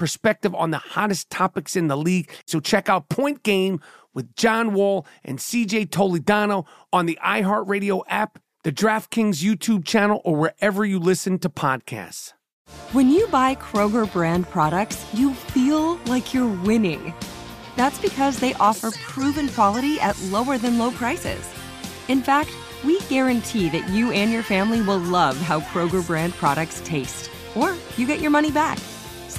perspective on the hottest topics in the league. So check out Point Game with John Wall and CJ Toledano on the iHeartRadio app, the DraftKings YouTube channel, or wherever you listen to podcasts. When you buy Kroger brand products, you feel like you're winning. That's because they offer proven quality at lower than low prices. In fact, we guarantee that you and your family will love how Kroger brand products taste, or you get your money back.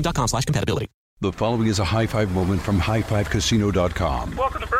Dexcom.com slash compatibility. The following is a high five moment from highfivecasino.com. Welcome to Burger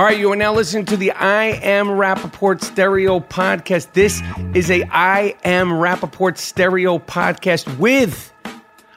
All right, you are now listening to the I Am Rapaport Stereo Podcast. This is a I Am Rapaport Stereo Podcast with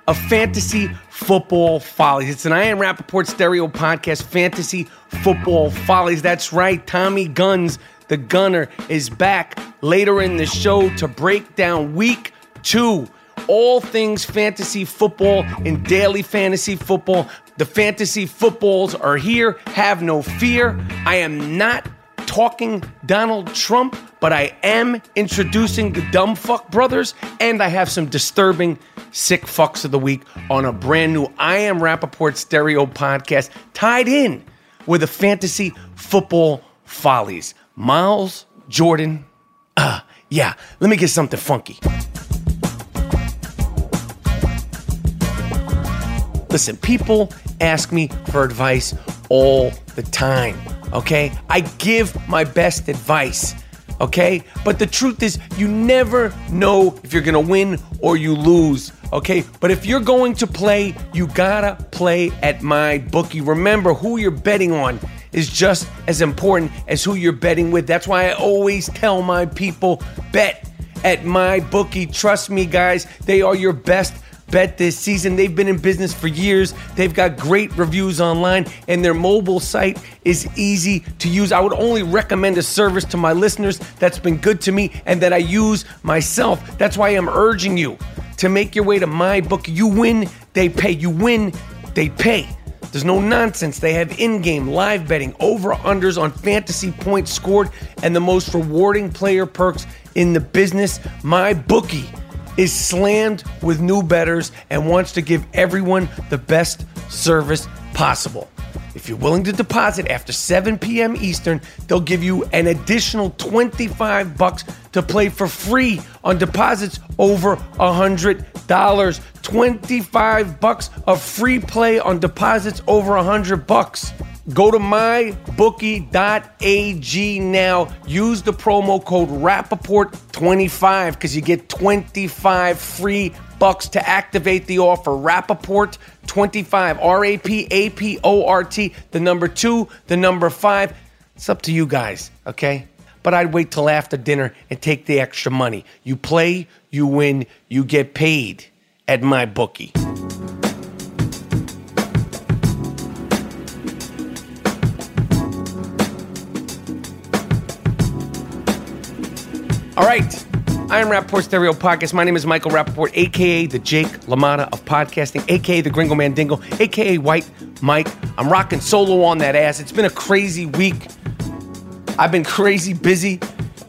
a fantasy football follies. It's an I Am Rapaport Stereo Podcast, fantasy football follies. That's right, Tommy Guns, the gunner, is back later in the show to break down week two all things fantasy football and daily fantasy football. The fantasy footballs are here. Have no fear. I am not talking Donald Trump, but I am introducing the Dumb Fuck Brothers, and I have some disturbing sick fucks of the week on a brand new I Am Rapaport stereo podcast tied in with the fantasy football follies. Miles Jordan. Uh, yeah, let me get something funky. Listen, people ask me for advice all the time, okay? I give my best advice, okay? But the truth is, you never know if you're gonna win or you lose, okay? But if you're going to play, you gotta play at my bookie. Remember, who you're betting on is just as important as who you're betting with. That's why I always tell my people bet at my bookie. Trust me, guys, they are your best bet this season. They've been in business for years. They've got great reviews online, and their mobile site is easy to use. I would only recommend a service to my listeners that's been good to me and that I use myself. That's why I'm urging you to make your way to my book. You win, they pay. You win, they pay. There's no nonsense. They have in game live betting, over unders on fantasy points scored, and the most rewarding player perks in the business. My bookie is slammed with new betters and wants to give everyone the best service possible. If you're willing to deposit after 7 p.m. Eastern, they'll give you an additional 25 bucks to play for free on deposits over $100. 25 bucks of free play on deposits over 100 bucks. Go to mybookie.ag now. Use the promo code Rapaport25 because you get 25 free bucks to activate the offer. Rapaport 25. R A P A P O R T. The number two, the number five. It's up to you guys, okay? But I'd wait till after dinner and take the extra money. You play, you win, you get paid at my bookie. Right. I am Rapaport Stereo Podcast. My name is Michael Rapaport, aka the Jake LaMotta of podcasting, aka the Gringo Mandingo, aka White Mike. I'm rocking solo on that ass. It's been a crazy week. I've been crazy busy.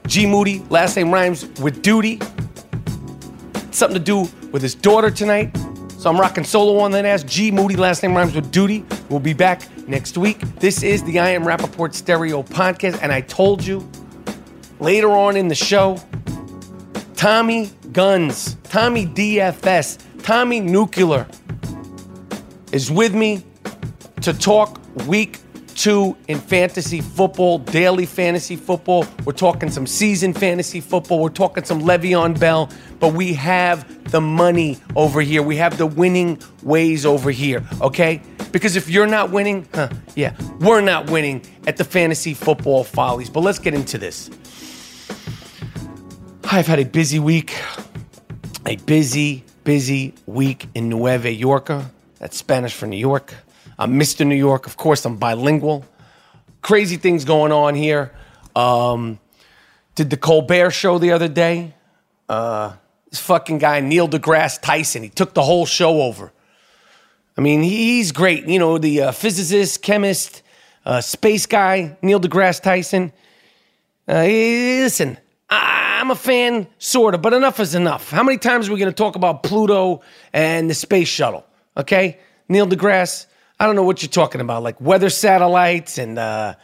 G Moody, last name rhymes with duty. Something to do with his daughter tonight. So I'm rocking solo on that ass. G Moody, last name rhymes with duty. We'll be back next week. This is the I Am Rapaport Stereo Podcast, and I told you later on in the show, Tommy Guns, Tommy DFS, Tommy Nuclear is with me to talk week two in fantasy football, daily fantasy football. We're talking some season fantasy football. We're talking some Le'Veon Bell, but we have the money over here. We have the winning ways over here, okay? Because if you're not winning, huh, yeah, we're not winning at the fantasy football follies. But let's get into this. I've had a busy week, a busy, busy week in Nueva Yorka. That's Spanish for New York. I'm Mr. New York. Of course, I'm bilingual. Crazy things going on here. Um, did the Colbert show the other day. Uh, this fucking guy, Neil deGrasse Tyson, he took the whole show over. I mean, he's great. You know, the uh, physicist, chemist, uh, space guy, Neil deGrasse Tyson. Uh, listen, I- I'm a fan, sort of, but enough is enough. How many times are we going to talk about Pluto and the space shuttle? Okay? Neil deGrasse, I don't know what you're talking about, like weather satellites and uh,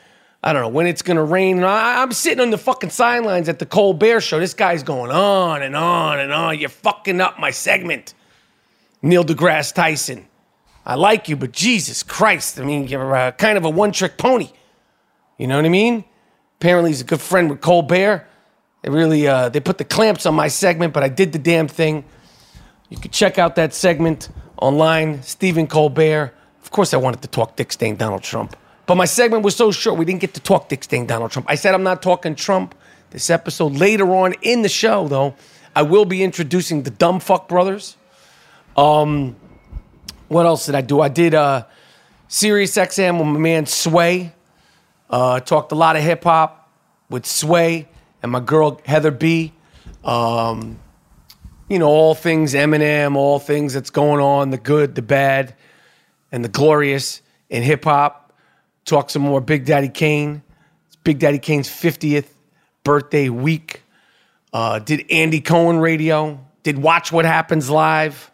I don't know when it's to rain. I- I'm sitting on the fucking sidelines at the Colbert show. This guy's going on and on and on. You're fucking up my segment. Neil deGrasse Tyson. I like you, but Jesus Christ. I mean, you're uh, kind of a one trick pony. You know what I mean? Apparently, he's a good friend with Colbert. They really uh, they put the clamps on my segment, but I did the damn thing. You can check out that segment online. Stephen Colbert. Of course, I wanted to talk Dick Stain Donald Trump, but my segment was so short we didn't get to talk Dick Stain Donald Trump. I said I'm not talking Trump this episode. Later on in the show, though, I will be introducing the Dumb Fuck Brothers. Um, what else did I do? I did uh, Sirius XM with my man Sway. Uh, talked a lot of hip hop with Sway and my girl Heather B. Um, you know, all things Eminem, all things that's going on, the good, the bad, and the glorious in hip hop. Talk some more Big Daddy Kane. It's Big Daddy Kane's 50th birthday week. Uh, did Andy Cohen radio. Did Watch What Happens Live.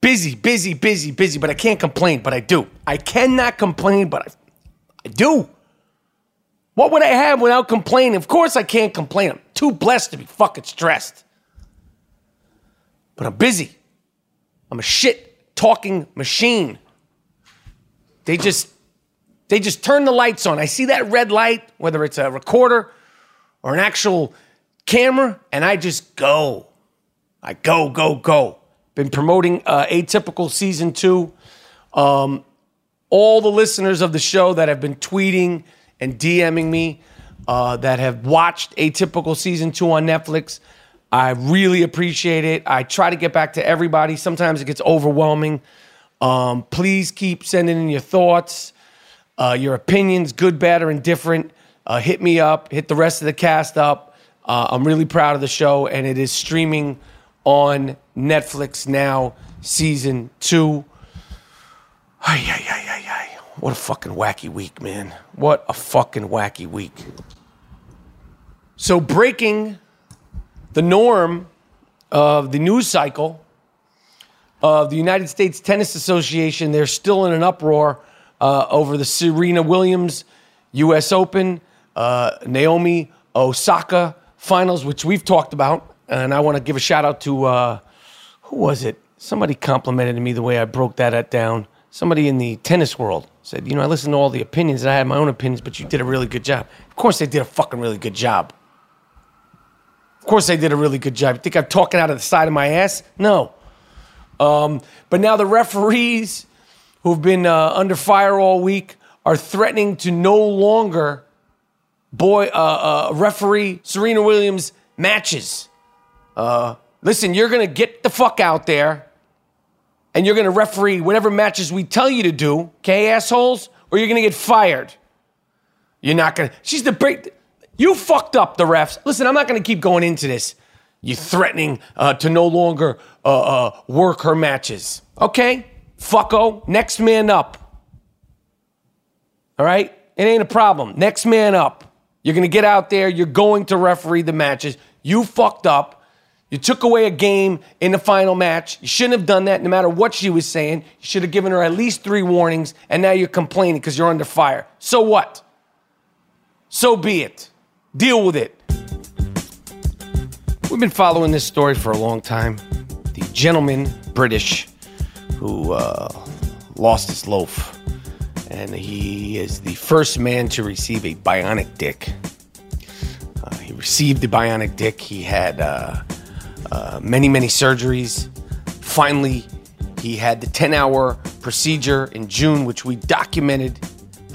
Busy, busy, busy, busy, but I can't complain, but I do. I cannot complain, but I, I do. What would I have without complaining? Of course I can't complain. I'm too blessed to be fucking stressed. But I'm busy. I'm a shit talking machine. They just they just turn the lights on. I see that red light, whether it's a recorder or an actual camera, and I just go. I go, go, go. Been promoting uh, Atypical Season 2. Um, all the listeners of the show that have been tweeting and DMing me uh, that have watched Atypical Season 2 on Netflix, I really appreciate it. I try to get back to everybody. Sometimes it gets overwhelming. Um, please keep sending in your thoughts, uh, your opinions, good, bad, or indifferent. Uh, hit me up, hit the rest of the cast up. Uh, I'm really proud of the show, and it is streaming on Netflix now, season two. Ay, ay, ay, ay, ay. What a fucking wacky week, man. What a fucking wacky week. So, breaking the norm of the news cycle of the United States Tennis Association, they're still in an uproar uh, over the Serena Williams U.S. Open, uh, Naomi Osaka finals, which we've talked about. And I want to give a shout out to uh, who was it? Somebody complimented me the way I broke that down. Somebody in the tennis world said, You know, I listened to all the opinions and I had my own opinions, but you did a really good job. Of course, they did a fucking really good job. Of course, they did a really good job. You think I'm talking out of the side of my ass? No. Um, but now the referees who've been uh, under fire all week are threatening to no longer boy uh, uh, referee Serena Williams matches. Uh, listen, you're gonna get the fuck out there, and you're gonna referee whatever matches we tell you to do, okay, assholes, or you're gonna get fired. You're not gonna. She's the break. You fucked up the refs. Listen, I'm not gonna keep going into this. You threatening uh, to no longer uh, uh, work her matches. Okay, fucko, next man up. All right? It ain't a problem. Next man up. You're going to get out there. You're going to referee the matches. You fucked up. You took away a game in the final match. You shouldn't have done that no matter what she was saying. You should have given her at least three warnings, and now you're complaining because you're under fire. So what? So be it. Deal with it. We've been following this story for a long time. The gentleman, British, who uh, lost his loaf and he is the first man to receive a bionic dick. Uh, he received the bionic dick. He had uh, uh, many, many surgeries. Finally, he had the 10 hour procedure in June, which we documented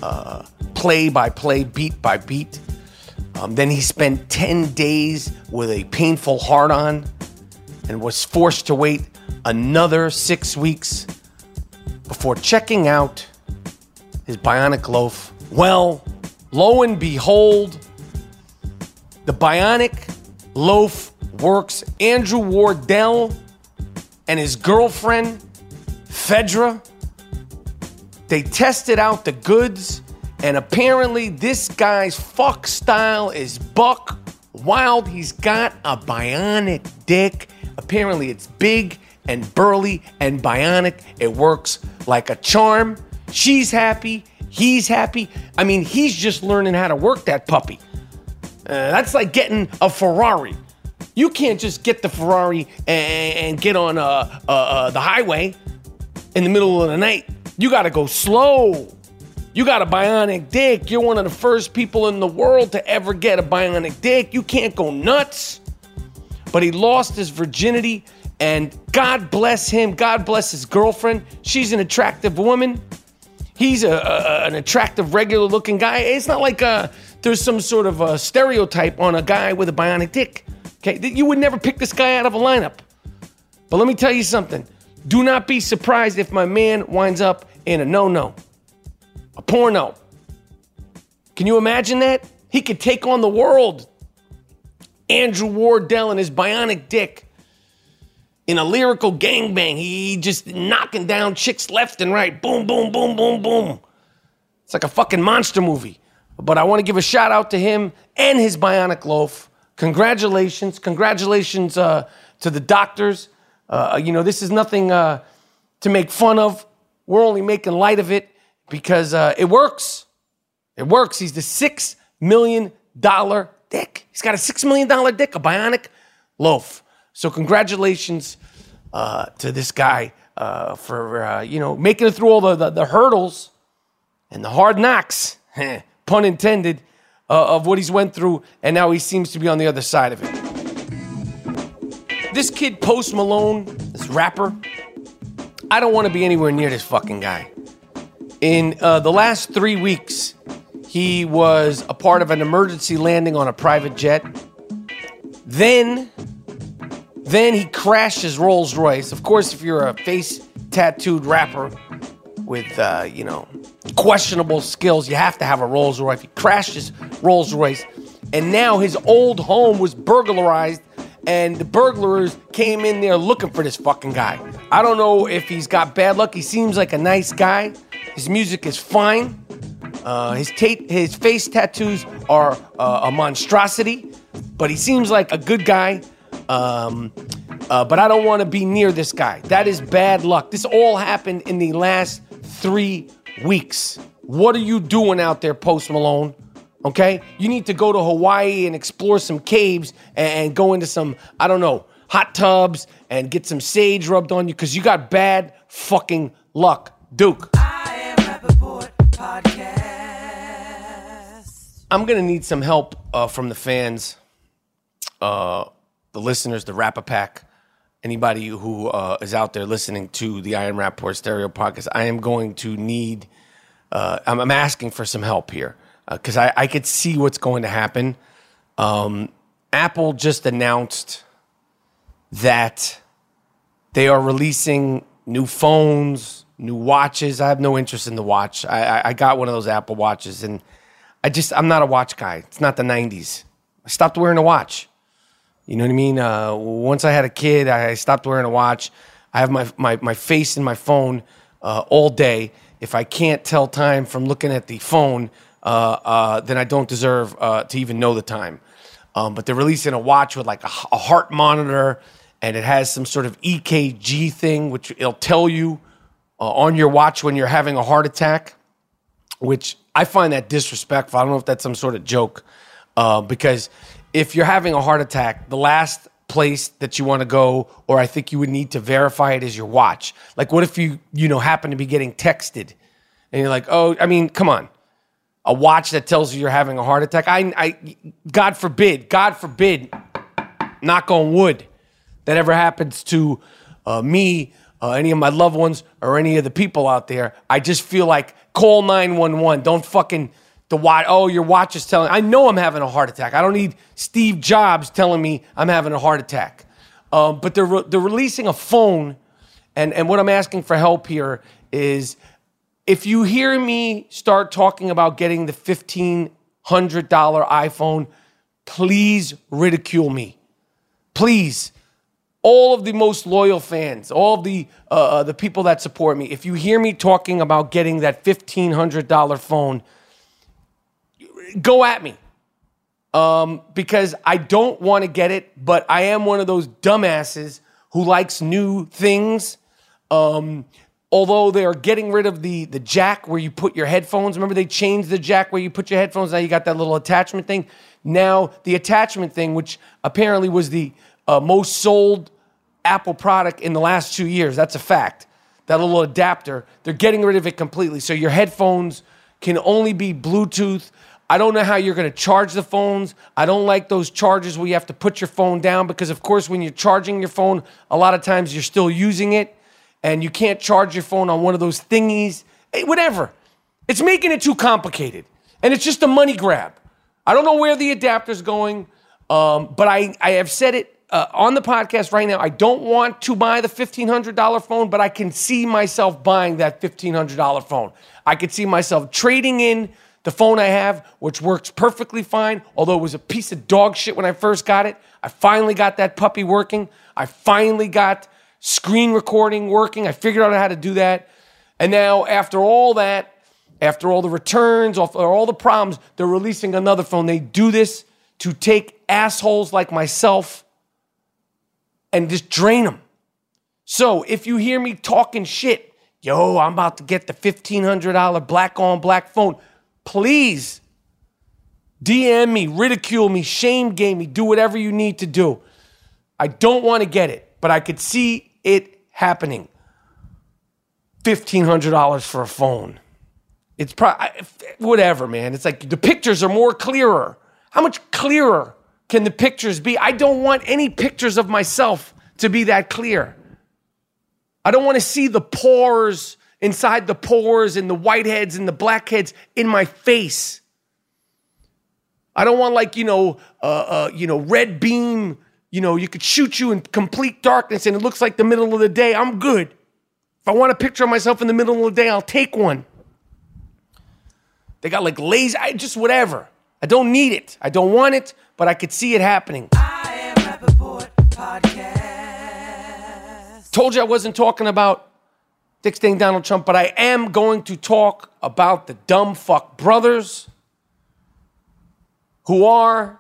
uh, play by play, beat by beat. Um, then he spent 10 days with a painful heart on and was forced to wait another six weeks before checking out his bionic loaf. Well, lo and behold, the bionic loaf works. Andrew Wardle and his girlfriend, Fedra, they tested out the goods, and apparently, this guy's fuck style is buck wild. He's got a bionic dick. Apparently, it's big and burly and bionic. It works like a charm. She's happy. He's happy. I mean, he's just learning how to work that puppy. Uh, that's like getting a Ferrari. You can't just get the Ferrari and, and get on uh, uh, uh, the highway in the middle of the night. You got to go slow. You got a bionic dick. You're one of the first people in the world to ever get a bionic dick. You can't go nuts. But he lost his virginity, and God bless him. God bless his girlfriend. She's an attractive woman. He's a, a an attractive, regular looking guy. It's not like uh, there's some sort of a stereotype on a guy with a bionic dick. Okay, you would never pick this guy out of a lineup. But let me tell you something. Do not be surprised if my man winds up in a no no, a porno. Can you imagine that? He could take on the world. Andrew Wardle and his bionic dick in a lyrical gangbang. He just knocking down chicks left and right. Boom, boom, boom, boom, boom. It's like a fucking monster movie. But I want to give a shout out to him and his bionic loaf. Congratulations. Congratulations uh, to the doctors. Uh, you know, this is nothing uh, to make fun of. We're only making light of it because uh, it works. It works. He's the $6 million dick. He's got a $6 million dick, a bionic loaf. So congratulations uh, to this guy uh, for uh, you know making it through all the, the, the hurdles and the hard knocks, pun intended, uh, of what he's went through, and now he seems to be on the other side of it. This kid Post Malone, this rapper, I don't want to be anywhere near this fucking guy. In uh, the last three weeks, he was a part of an emergency landing on a private jet. Then then he crashed his Rolls Royce. Of course, if you're a face tattooed rapper with, uh, you know, questionable skills, you have to have a Rolls Royce. He crashed his Rolls Royce, and now his old home was burglarized, and the burglars came in there looking for this fucking guy. I don't know if he's got bad luck. He seems like a nice guy. His music is fine. Uh, his, ta- his face tattoos are uh, a monstrosity, but he seems like a good guy. Um, uh, but I don't want to be near this guy. That is bad luck. This all happened in the last three weeks. What are you doing out there, Post Malone? Okay? You need to go to Hawaii and explore some caves and go into some, I don't know, hot tubs and get some sage rubbed on you because you got bad fucking luck. Duke. I'm going to need some help uh, from the fans. Uh, the listeners, the Rapper Pack, anybody who uh, is out there listening to the I Am Rapaport Stereo Podcast, I am going to need, uh, I'm, I'm, asking for some help here because uh, I, I could see what's going to happen. Um, Apple just announced that they are releasing new phones, new watches. I have no interest in the watch. I, I, I got one of those Apple watches and I just, I'm not a watch guy. It's not the 90s. I stopped wearing a watch. You know what I mean? Uh, once I had a kid, I stopped wearing a watch. I have my my, my face in my phone uh, all day. If I can't tell time from looking at the phone, uh, uh, then I don't deserve uh, to even know the time. Um, but they're releasing a watch with like a, a heart monitor, and it has some sort of EKG thing, which it'll tell you uh, on your watch when you're having a heart attack. Which I find that disrespectful. I don't know if that's some sort of joke, uh, because if you're having a heart attack, the last place that you want to go, or I think you would need to verify it, is your watch. Like, what if you you know happen to be getting texted, and you're like, oh, I mean, come on a watch that tells you you're having a heart attack. I, I, God forbid, God forbid, knock on wood, that ever happens to uh, me, any of my loved ones, or any of the people out there. I just feel like call 911. Don't fucking the watch. Oh, your watch is telling. I know I'm having a heart attack. I don't need Steve Jobs telling me I'm having a heart attack. Um, but they're re- they're releasing a phone, and and what I'm asking for help here is if you hear me start talking about getting the $1,500 iPhone, please ridicule me. Please. All of the most loyal fans, all the, uh, uh, the people that support me, if you hear me talking about getting that $1,500 phone, go at me. Um, because I don't want to get it, but I am one of those dumbasses who likes new things. Um, although they are getting rid of the the jack where you put your headphones. Remember they changed the jack where you put your headphones. Now you got that little attachment thing. Now the attachment thing, which apparently was the uh, most sold Apple product in the last two years, that's a fact. That little adapter, they're getting rid of it completely. So your headphones can only be Bluetooth. I don't know how you're going to charge the phones. I don't like those chargers where you have to put your phone down because, of course, when you're charging your phone, a lot of times you're still using it and you can't charge your phone on one of those thingies, hey, whatever. It's making it too complicated. And it's just a money grab. I don't know where the adapter's going, um, but I, I have said it uh, on the podcast right now. I don't want to buy the $1,500 phone, but I can see myself buying that $1,500 phone. I could see myself trading in the phone I have, which works perfectly fine, although it was a piece of dog shit when I first got it. I finally got that puppy working. I finally got screen recording working. I figured out how to do that. And now, after all that, after all the returns, after all the problems, they're releasing another phone. They do this to take assholes like myself and just drain them. So if you hear me talking shit, yo, I'm about to get the $1,500 black on black phone, please DM me, ridicule me, shame game me, do whatever you need to do. I don't want to get it, but I could see it happening. $1,500 for a phone. It's probably whatever, man. It's like the pictures are more clearer. How much clearer can the pictures be? I don't want any pictures of myself to be that clear. I don't want to see the pores inside the pores and the whiteheads and the blackheads in my face. I don't want like you know, uh, uh, you know, red beam you know, you could shoot you in complete darkness and it looks like the middle of the day. I'm good. If I want a picture of myself in the middle of the day, I'll take one. They got like lazy, I just whatever. I don't need it. I don't want it, but I could see it happening. Told you I wasn't talking about Dick Stain Donald Trump, but I am going to talk about the dumb fuck brothers who are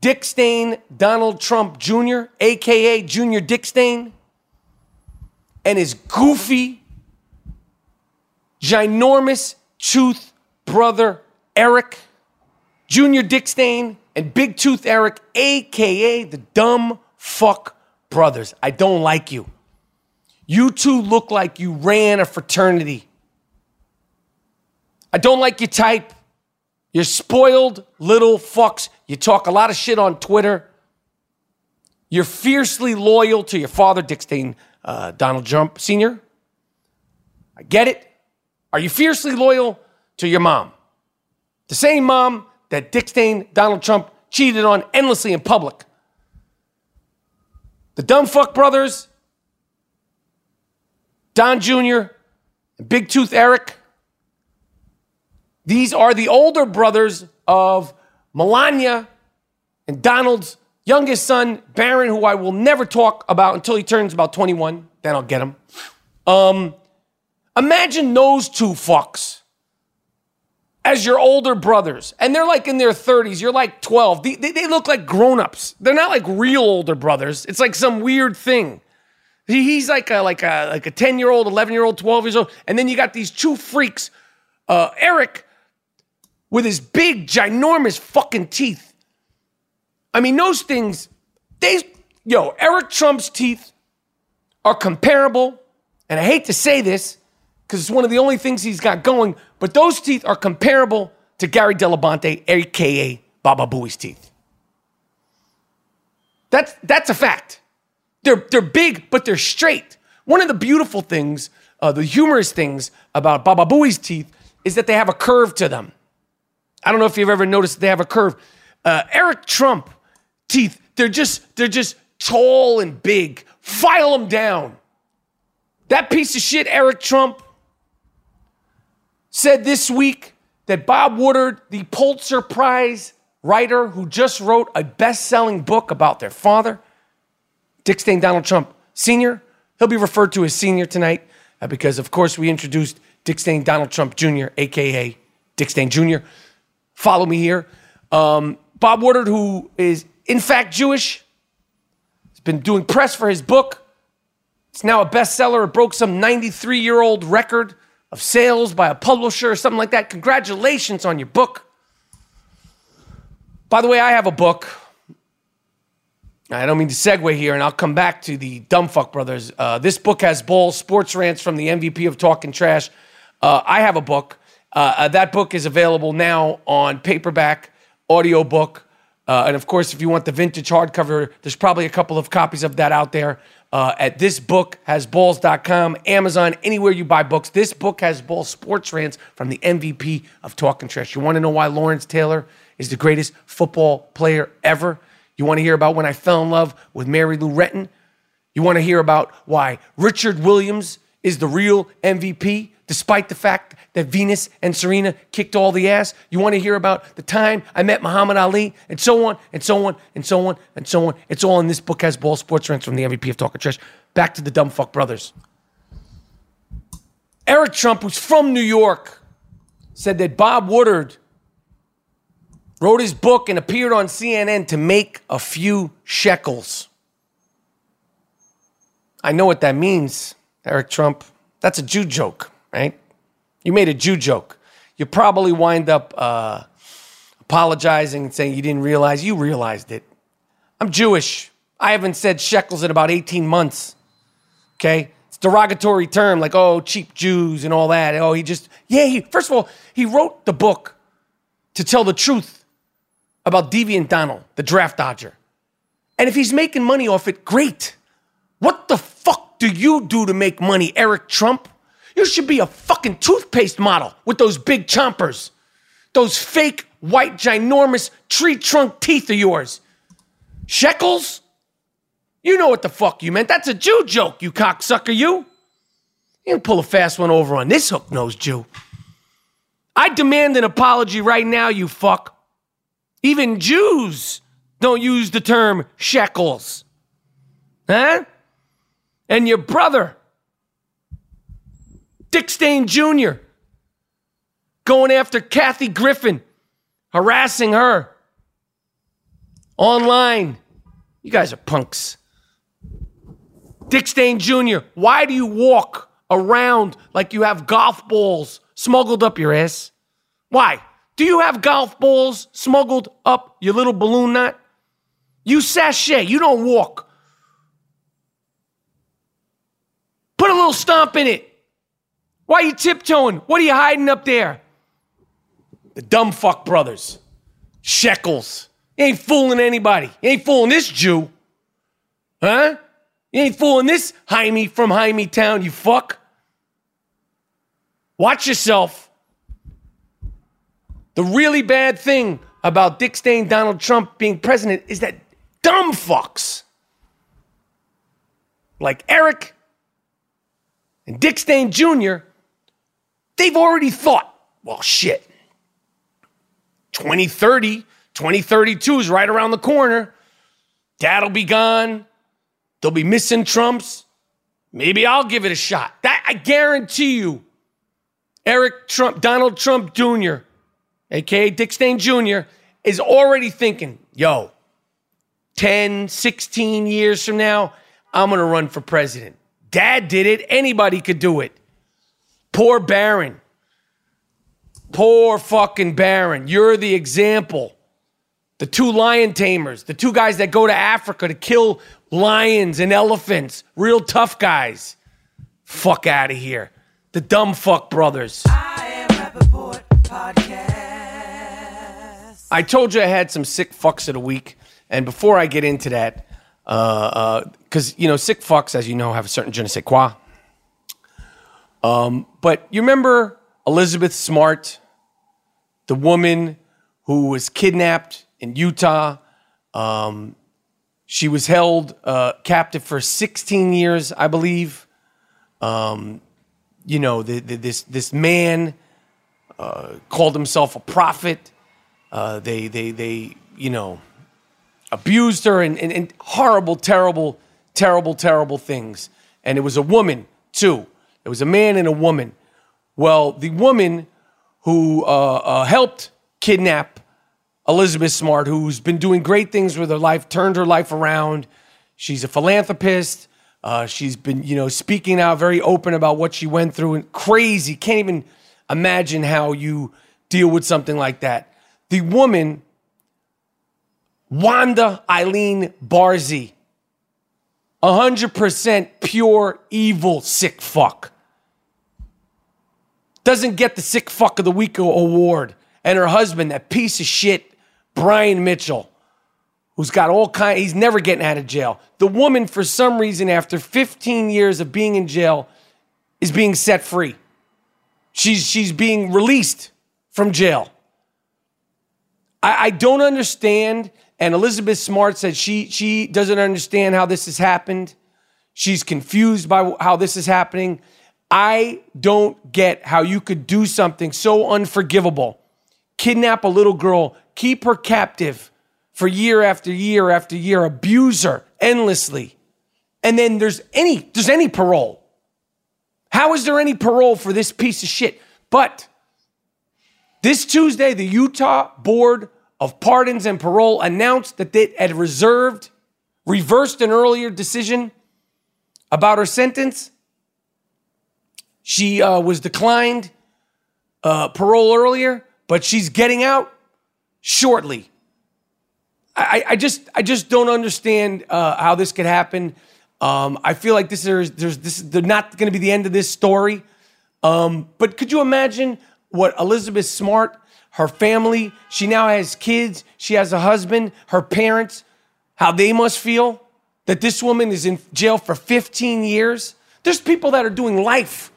Dick Stain Donald Trump Jr., aka Junior Dick Stain, and his goofy, ginormous tooth brother Eric, Junior Dick Stain, and Big Tooth Eric, aka the dumb fuck brothers. I don't like you. You two look like you ran a fraternity. I don't like your type. You're spoiled little fucks. You talk a lot of shit on Twitter. You're fiercely loyal to your father, Dick Stain, uh, Donald Trump Sr. I get it. Are you fiercely loyal to your mom? The same mom that Dick Stain, Donald Trump cheated on endlessly in public. The dumb fuck brothers, Don Jr., and Big Tooth Eric, these are the older brothers of Melania and Donald's youngest son, Barron, who I will never talk about until he turns about 21. Then I'll get him. Um, imagine those two fucks as your older brothers, and they're like in their 30s. You're like 12. They, they, they look like grown ups. They're not like real older brothers. It's like some weird thing. He, he's like a like a like a 10 year old, 11 year old, 12 years old, and then you got these two freaks, uh, Eric, with his big, ginormous fucking teeth. I mean, those things, they, yo, Eric Trump's teeth are comparable, and I hate to say this because it's one of the only things he's got going, but those teeth are comparable to Gary Dell'Abate, aka Baba Booey's teeth. That's that's a fact. They're they're big, but they're straight. One of the beautiful things, uh, the humorous things about Baba Booey's teeth is that they have a curve to them. I don't know if you've ever noticed they have a curve. Uh, Eric Trump teeth, they're just they're just tall and big. File them down. That piece of shit, Eric Trump, said this week that Bob Woodward, the Pulitzer Prize writer who just wrote a best-selling book about their father, Dick Stain Donald Trump Sr., he'll be referred to as Senior tonight uh, because, of course, we introduced Dick Stain Donald Trump Jr., aka Dick Stain Jr. Follow me here. Um, Bob Woodward, who is in fact Jewish, has been doing press for his book. It's now a bestseller. It broke some 93 year old record of sales by a publisher or something like that. Congratulations on your book. By the way, I have a book. I don't mean to segue here, and I'll come back to the Dumbfuck Brothers. Uh, this book has balls, sports rants from the MVP of Talking Trash. Uh, I have a book. Uh, uh, that book is available now on paperback, audiobook, uh, and of course, if you want the vintage hardcover, there's probably a couple of copies of that out there uh, at thisbookhasballs.com, Amazon, anywhere you buy books. This book has balls sports rants from the MVP of Talking Trash. You want to know why Lawrence Taylor is the greatest football player ever? You want to hear about when I fell in love with Mary Lou Retton? You want to hear about why Richard Williams is the real MVP, despite the fact that Venus and Serena kicked all the ass. You want to hear about the time I met Muhammad Ali, and so on, and so on, and so on, and so on. It's all in this book has ball sports rants from the MVP of Talking Trash. Back to the dumb fuck brothers. Eric Trump, who's from New York, said that Bob Woodward wrote his book and appeared on CNN to make a few shekels. I know what that means, Eric Trump. That's a Jew joke, right? You made a Jew joke. You probably wind up uh, apologizing and saying you didn't realize. You realized it. I'm Jewish. I haven't said shekels in about 18 months. Okay? It's derogatory term like, oh, cheap Jews and all that. Oh, he just, yeah, he, first of all, he wrote the book to tell the truth about Deviant Donald, the draft dodger. And if he's making money off it, great. What the fuck do you do to make money, Eric Trump? You should be a fucking toothpaste model with those big chompers, those fake white, ginormous tree trunk teeth of yours. Shekels? You know what the fuck you meant. That's a Jew joke, you cocksucker, you. You can pull a fast one over on this hook nosed Jew. I demand an apology right now, you fuck. Even Jews don't use the term shekels. Huh? And your brother, Dick Stain Jr., going after Kathy Griffin, harassing her online. You guys are punks. Dick Stain Jr., why do you walk around like you have golf balls smuggled up your ass? Why? Do you have golf balls smuggled up your little balloon knot? You sashay, you don't walk. Put a little stomp in it. Why are you tiptoeing? What are you hiding up there? The dumb fuck brothers. Shekels. You ain't fooling anybody. You ain't fooling this Jew. Huh? You ain't fooling this Jaime from Jaime Town, you fuck. Watch yourself. The really bad thing about Dick Stain Donald Trump being president is that dumb fucks like Eric and Dick Stain Jr they've already thought, well, shit, 2030, 2032 is right around the corner. Dad'll be gone. They'll be missing Trumps. Maybe I'll give it a shot. That I guarantee you. Eric Trump, Donald Trump Jr., aka Dick Stain Jr., is already thinking, yo, 10, 16 years from now, I'm to run for president. Dad did it. Anybody could do it. Poor Barron. Poor fucking Barron. You're the example. The two lion tamers, the two guys that go to Africa to kill lions and elephants, real tough guys. Fuck out of here. The dumb fuck brothers. I told you I had some sick fucks of the week. And before I get into that, because, uh, uh, you know, sick fucks, as you know, have a certain je ne sais quoi. Um, but you remember Elizabeth Smart, the woman who was kidnapped in Utah? Um, she was held uh, captive for 16 years, I believe. Um, you know, the, the, this, this man uh, called himself a prophet. Uh, they, they, they, you know, abused her and, and, and horrible, terrible, terrible, terrible things. And it was a woman, too. It was a man and a woman. Well, the woman who uh, uh, helped kidnap Elizabeth Smart, who's been doing great things with her life, turned her life around. She's a philanthropist. Uh, she's been, you know, speaking out very open about what she went through and crazy. Can't even imagine how you deal with something like that. The woman, Wanda Eileen Barzee, 100% pure evil sick fuck. Doesn't get the sick fuck of the week award. And her husband, that piece of shit, Brian Mitchell, who's got all kind he's never getting out of jail. The woman, for some reason, after 15 years of being in jail, is being set free. She's she's being released from jail. I, I don't understand. And Elizabeth Smart said she she doesn't understand how this has happened. She's confused by how this is happening. I don't get how you could do something so unforgivable. Kidnap a little girl, keep her captive for year after year after year, abuse her endlessly. And then there's any there's any parole. How is there any parole for this piece of shit? But this Tuesday, the Utah Board of Pardons and Parole announced that it had reserved, reversed an earlier decision about her sentence. She uh, was declined uh, parole earlier, but she's getting out shortly. I, I just, I just don't understand uh, how this could happen. Um, I feel like this is there's this is not going to be the end of this story. Um, but could you imagine what Elizabeth Smart, her family, she now has kids, she has a husband, her parents, how they must feel that this woman is in jail for 15 years? There's people that are doing life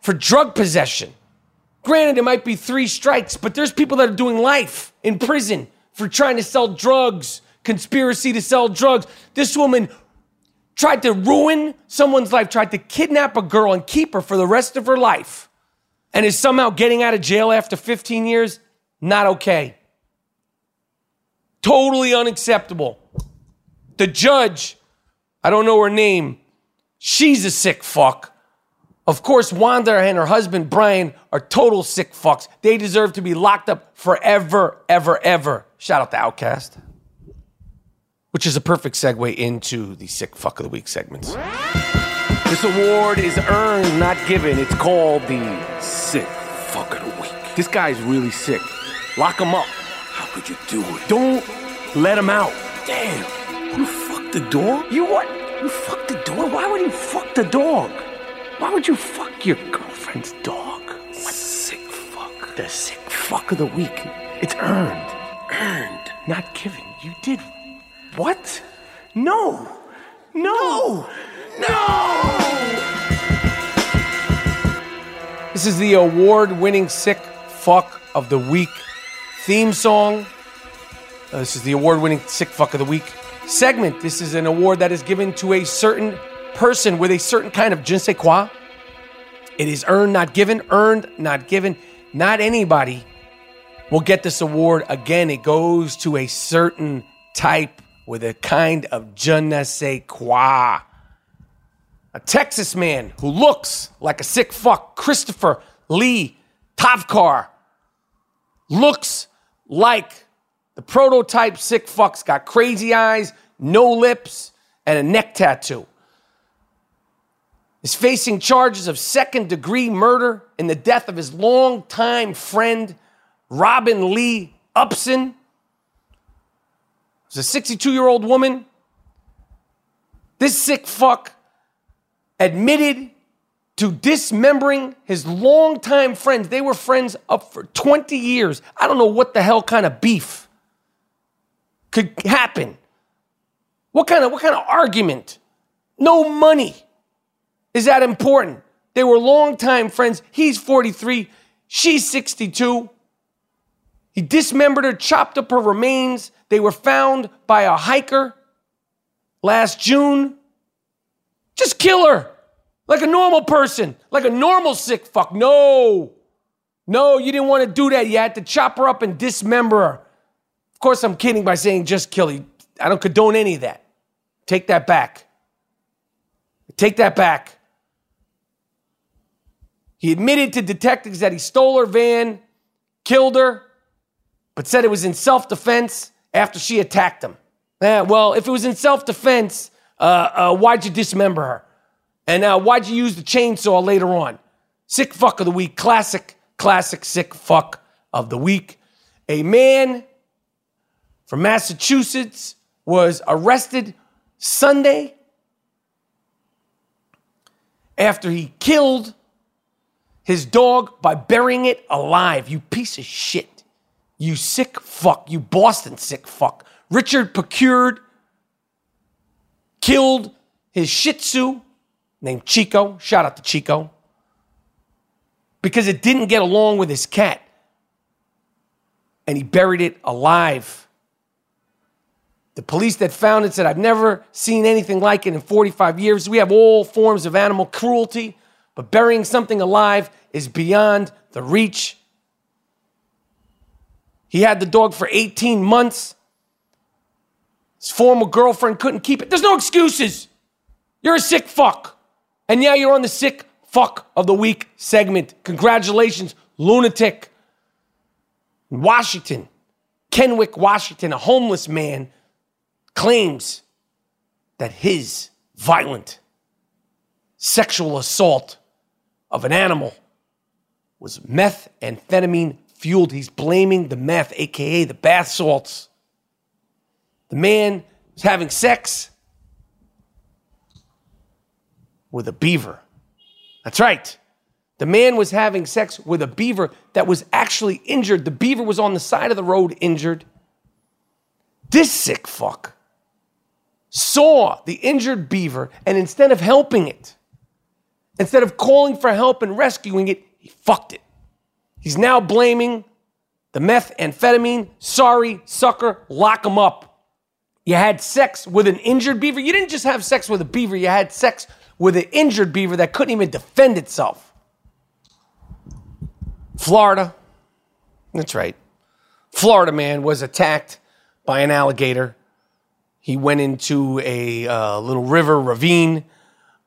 for drug possession. Granted, it might be three strikes, but there's people that are doing life in prison for trying to sell drugs, conspiracy to sell drugs. This woman tried to ruin someone's life, tried to kidnap a girl and keep her for the rest of her life, and is somehow getting out of jail after 15 years, not okay. Totally unacceptable. The judge, I don't know her name, she's a sick fuck. Of course, Wanda and her husband Brian are total sick fucks. They deserve to be locked up forever, ever, ever. Shout out to Outcast which is a perfect segue into the sick fuck of the week segments. This award is earned, not given. It's called the sick fuck of the week. This guy's really sick. Lock him up. How could you do it? Don't let him out. Damn. You fucked the dog? You what? You fucked the dog? Why would you fuck the dog? Why would you fuck your girlfriend's dog? What sick fuck? The sick fuck of the week. It's earned. Earned. Not given. You did what? No. No. No. This is the award winning Sick Fuck of the Week theme song. Uh, this is the award winning Sick Fuck of the Week segment. This is an award that is given to a certain person with a certain kind of je ne sais quoi. It is earned, not given. Earned, not given. Not anybody will get this award again. It goes to a certain type with a kind of je ne sais quoi. A Texas man who looks like a sick fuck, Christopher Lee Tavkar, looks like the prototype sick fuck's got crazy eyes, no lips, and a neck tattoo. Is facing charges of second degree murder in the death of his longtime friend, Robin Lee Upson. It was a 62 year old woman. This sick fuck admitted to dismembering his longtime friends. They were friends up for 20 years. I don't know what the hell kind of beef could happen. What kind of what kind of argument? No money. Is that important? They were longtime friends. He's 43, she's 62. He dismembered her, chopped up her remains. They were found by a hiker last June. Just kill her like a normal person, like a normal sick fuck. No, no, you didn't want to do that. You had to chop her up and dismember her. Of course, I'm kidding by saying just kill her. I don't condone any of that. Take that back. Take that back. He admitted to detectives that he stole her van, killed her, but said it was in self defense after she attacked him. Eh, well, if it was in self defense, uh, uh, why'd you dismember her? And why'd you use the chainsaw later on? Sick fuck of the week. Classic, classic sick fuck of the week. A man from Massachusetts was arrested Sunday after he killed his dog by burying it alive. You piece of shit. You sick fuck. You Boston sick fuck. Richard procured, killed his Shih Tzu named Chico. Shout out to Chico. Because it didn't get along with his cat. And he buried it alive. The police that found it said, I've never seen anything like it in 45 years. We have all forms of animal cruelty, but burying something alive is beyond the reach. He had the dog for 18 months. His former girlfriend couldn't keep it. There's no excuses. You're a sick fuck. And yeah, you're on the sick fuck of the week segment. Congratulations, lunatic. Washington, Kennewick, Washington, a homeless man claims that his violent sexual assault of an animal was methamphetamine fueled. He's blaming the meth, aka the bath salts. The man was having sex with a beaver. That's right. The man was having sex with a beaver that was actually injured. The beaver was on the side of the road injured. This sick fuck saw the injured beaver and instead of helping it, instead of calling for help and rescuing it, he fucked it. He's now blaming the methamphetamine. Sorry, sucker, lock him up. You had sex with an injured beaver. You didn't just have sex with a beaver, you had sex with an injured beaver that couldn't even defend itself. Florida, that's right. Florida man was attacked by an alligator. He went into a uh, little river ravine.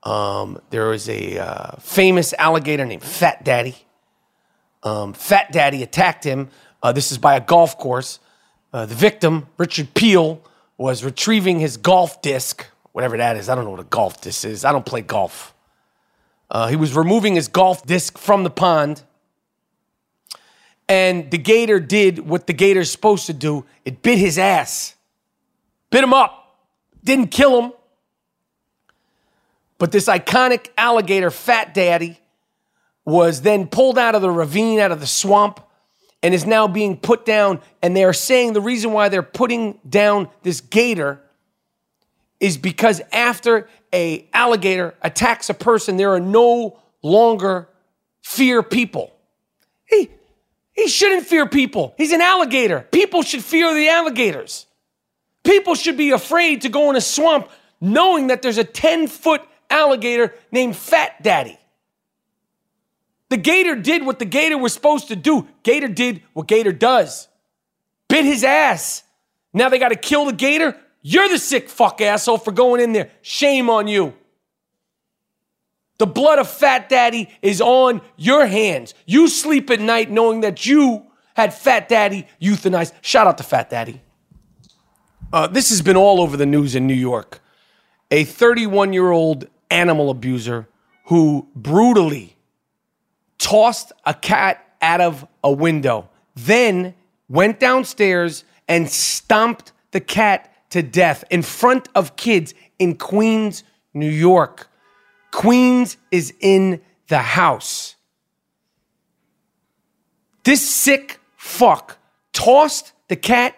Um, there was a uh, famous alligator named Fat Daddy. Um, Fat Daddy attacked him. Uh, this is by a golf course. Uh, the victim, Richard Peel, was retrieving his golf disc, whatever that is. I don't know what a golf disc is. I don't play golf. Uh, he was removing his golf disc from the pond. And the gator did what the gator's supposed to do it bit his ass, bit him up, didn't kill him. But this iconic alligator, Fat Daddy, was then pulled out of the ravine, out of the swamp, and is now being put down. And they are saying the reason why they're putting down this gator is because after a alligator attacks a person, there are no longer fear people. He, he shouldn't fear people. He's an alligator. People should fear the alligators. People should be afraid to go in a swamp knowing that there's a 10 foot alligator named Fat Daddy. The gator did what the gator was supposed to do. Gator did what gator does. Bit his ass. Now they got to kill the gator? You're the sick fuck asshole for going in there. Shame on you. The blood of Fat Daddy is on your hands. You sleep at night knowing that you had Fat Daddy euthanized. Shout out to Fat Daddy. Uh, this has been all over the news in New York. A 31 year old animal abuser who brutally tossed a cat out of a window, then went downstairs and stomped the cat to death in front of kids in Queens, New York. Queens is in the house. This sick fuck tossed the cat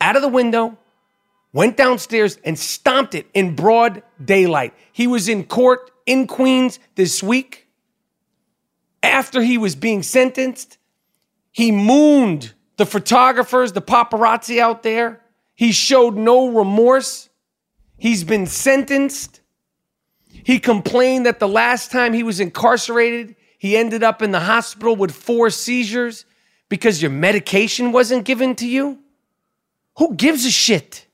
out of the window, went downstairs and stomped it in broad daylight. He was in court in Queens this week. After he was being sentenced, he mooned the photographers, the paparazzi out there. He showed no remorse. He's been sentenced. He complained that the last time he was incarcerated, he ended up in the hospital with four seizures because your medication wasn't given to you. Who gives a shit?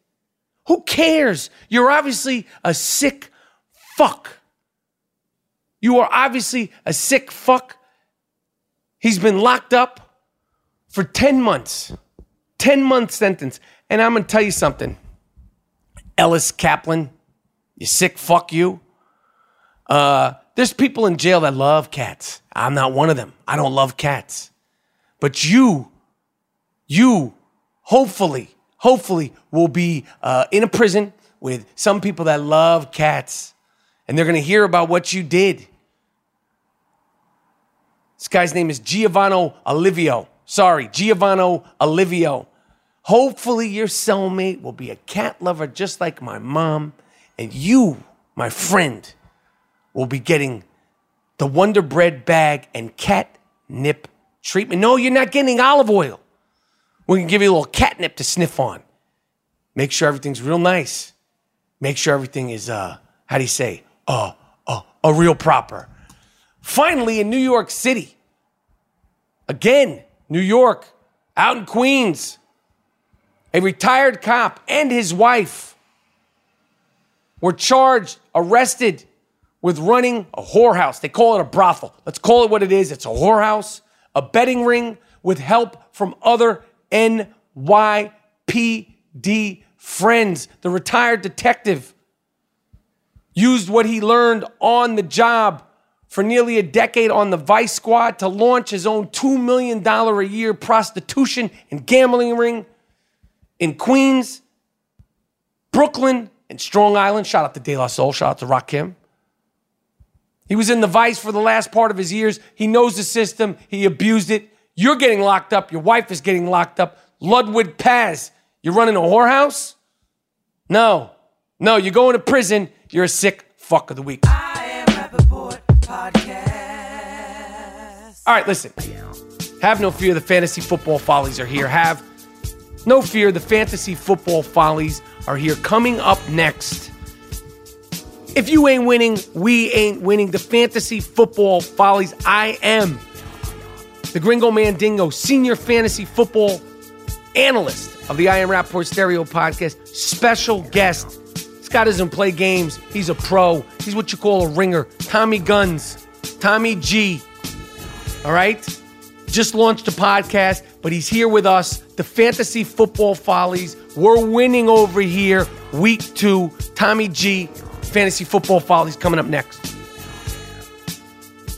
Who cares? You're obviously a sick fuck. You are obviously a sick fuck. He's been locked up for 10 months. 10 month sentence. And I'm going to tell you something. Ellis Kaplan, you sick fuck you. Uh, there's people in jail that love cats. I'm not one of them. I don't love cats. But you, you, hopefully, hopefully will be uh, in a prison with some people that love cats. And they're going to hear about what you did. This guy's name is Giovanni Olivio. Sorry, Giovanni Olivio. Hopefully, your cellmate will be a cat lover just like my mom. And you, my friend, will be getting the Wonder Bread bag and catnip treatment. No, you're not getting olive oil. We can give you a little catnip to sniff on. Make sure everything's real nice. Make sure everything is, uh, how do you say, uh, uh, a real proper. Finally, in New York City, again, New York, out in Queens, a retired cop and his wife were charged, arrested with running a whorehouse. They call it a brothel. Let's call it what it is. It's a whorehouse, a betting ring with help from other NYPD friends. The retired detective used what he learned on the job for nearly a decade on the Vice Squad to launch his own $2 million a year prostitution and gambling ring in Queens, Brooklyn, and Strong Island. Shout out to De La Soul. Shout out to Rakim. He was in the Vice for the last part of his years. He knows the system. He abused it. You're getting locked up. Your wife is getting locked up. Ludwig Paz, you're running a whorehouse? No. No, you're going to prison. You're a sick fuck of the week. All right, listen. Have no fear. The fantasy football follies are here. Have no fear. The fantasy football follies are here. Coming up next. If you ain't winning, we ain't winning. The fantasy football follies. I am the Gringo Mandingo, senior fantasy football analyst of the I Am Rapaport Stereo podcast. Special guest. Scott doesn't play games. He's a pro. He's what you call a ringer. Tommy Guns. Tommy G. All right? Just launched a podcast, but he's here with us. The Fantasy Football Follies. We're winning over here. Week two. Tommy G. Fantasy Football Follies coming up next.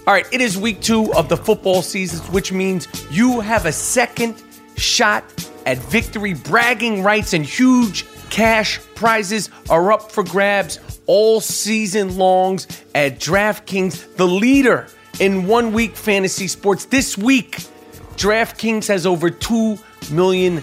All right, it is week two of the football season, which means you have a second shot at victory. Bragging rights and huge cash prizes are up for grabs all season longs at DraftKings, the leader in one week fantasy sports. This week, DraftKings has over $2 million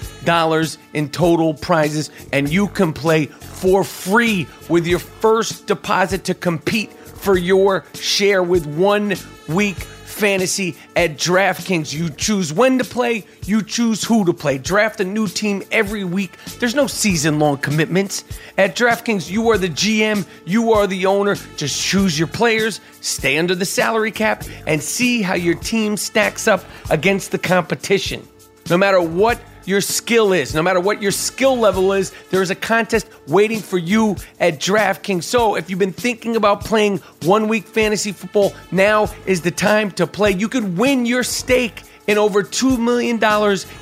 in total prizes, and you can play for free with your first deposit to compete for your share with one week fantasy at DraftKings. You choose when to play, you choose who to play. Draft a new team every week. There's no season long commitments. At DraftKings, you are the GM, you are the owner. Just choose your players, stay under the salary cap, and see how your team stacks up against the competition. No matter what your skill is. No matter what your skill level is, there is a contest waiting for you at DraftKings. So if you've been thinking about playing one week fantasy football, now is the time to play. You could win your stake in over $2 million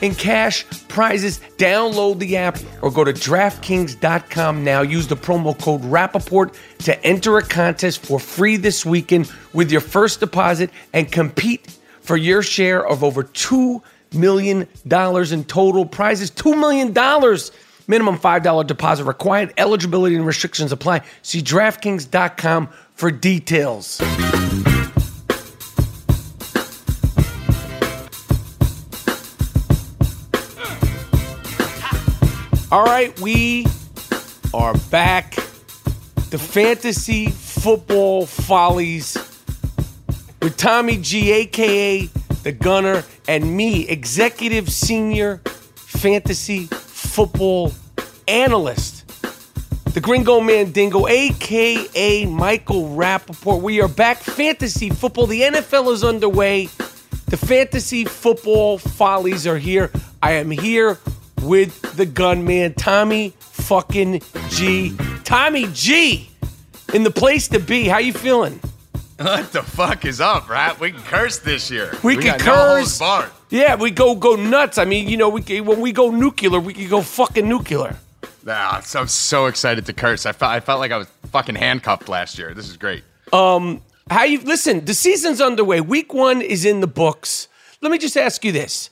in cash prizes. Download the app or go to DraftKings.com now. Use the promo code Rapaport to enter a contest for free this weekend with your first deposit and compete for your share of over $2 million in total prizes. $2 million. Minimum $5 deposit required. Eligibility and restrictions apply. See DraftKings.com for details. All right, we are back. The fantasy football follies with Tommy G, aka the Gunner, and me, executive senior fantasy football analyst, the Gringo Mandingo, aka Michael Rapaport. We are back. Fantasy football. The NFL is underway. The fantasy football follies are here. I am here with the gunman, Tommy fucking G. Tommy G in the place to be. How you feeling? What the fuck is up, right? We can curse this year. We, can got no curse. holds yeah, we go go nuts. I mean, you know, we when we go nuclear, we can go fucking nuclear. Nah, I'm so excited to curse. I felt I felt like I was fucking handcuffed last year. This is great. Um, How you listen? The season's underway. Week one is in the books. Let me just ask you this: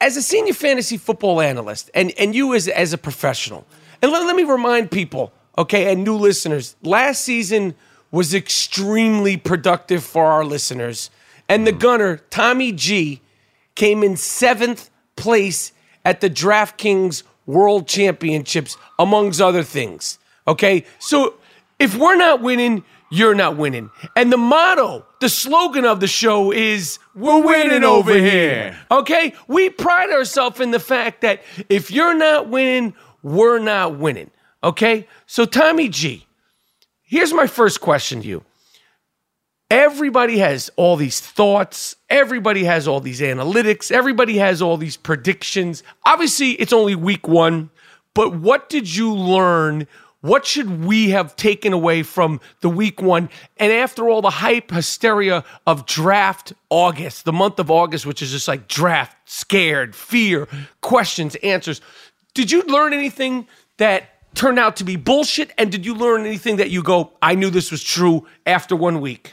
as a senior fantasy football analyst, and and you as as a professional, and let, let me remind people, okay, and new listeners, last season was extremely productive for our listeners, and the mm. gunner Tommy G came in seventh place at the DraftKings World Championships, amongst other things. Okay, so if we're not winning, you're not winning. And the motto, the slogan of the show is We're winning over here. Okay, we pride ourselves in the fact that if you're not winning, we're not winning. Okay, so Tommy G, here's my first question to you. Everybody has all these thoughts. Everybody has all these analytics. Everybody has all these predictions. Obviously it's only week one but what did you learn? What should we have taken away from the week one? And after all the hype hysteria of draft august the month of august which is just like draft scared fear questions answers did you learn anything that turned out to be bullshit and did you learn anything that you go i knew this was true after one week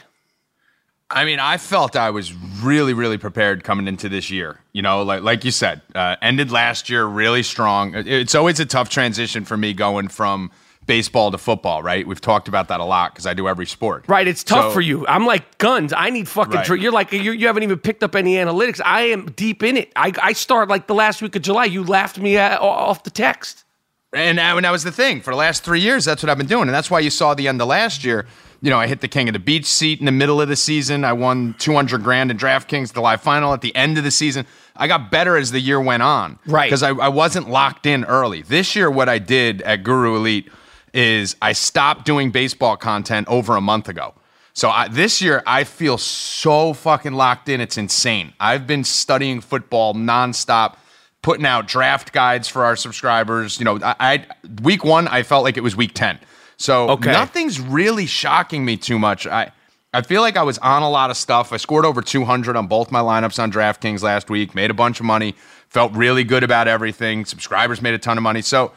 I mean, I felt I was really, really prepared coming into this year. You know, like like you said, uh, ended last year really strong. It's always a tough transition for me going from baseball to football. Right? We've talked about that a lot because I do every sport. Right, it's tough So- for you. I'm like guns. I need fucking. Right. Tr- you're like you you haven't even picked up any analytics. I am deep in it. I I start like the last week of July. You laughed me off the text. And, and that was the thing. For the last three years, that's what I've been doing. And that's why you saw the end of last year. You know, I hit the King of the Beach seat in the middle of the season. I won 200 grand in DraftKings, the live final at the end of the season. I got better as the year went on. Right. Because I, I wasn't locked in early. This year, what I did at Guru Elite is I stopped doing baseball content over a month ago. So I, this year, I feel so fucking locked in. It's insane. I've been studying football nonstop putting out draft guides for our subscribers. You know, I, I week one I felt like it was week ten, so Okay. nothing's really shocking me too much. I I feel like I was on a lot of stuff. I scored over 200 on both my lineups on DraftKings last week. Made a bunch of money. Felt really good about everything. Subscribers made a ton of money. So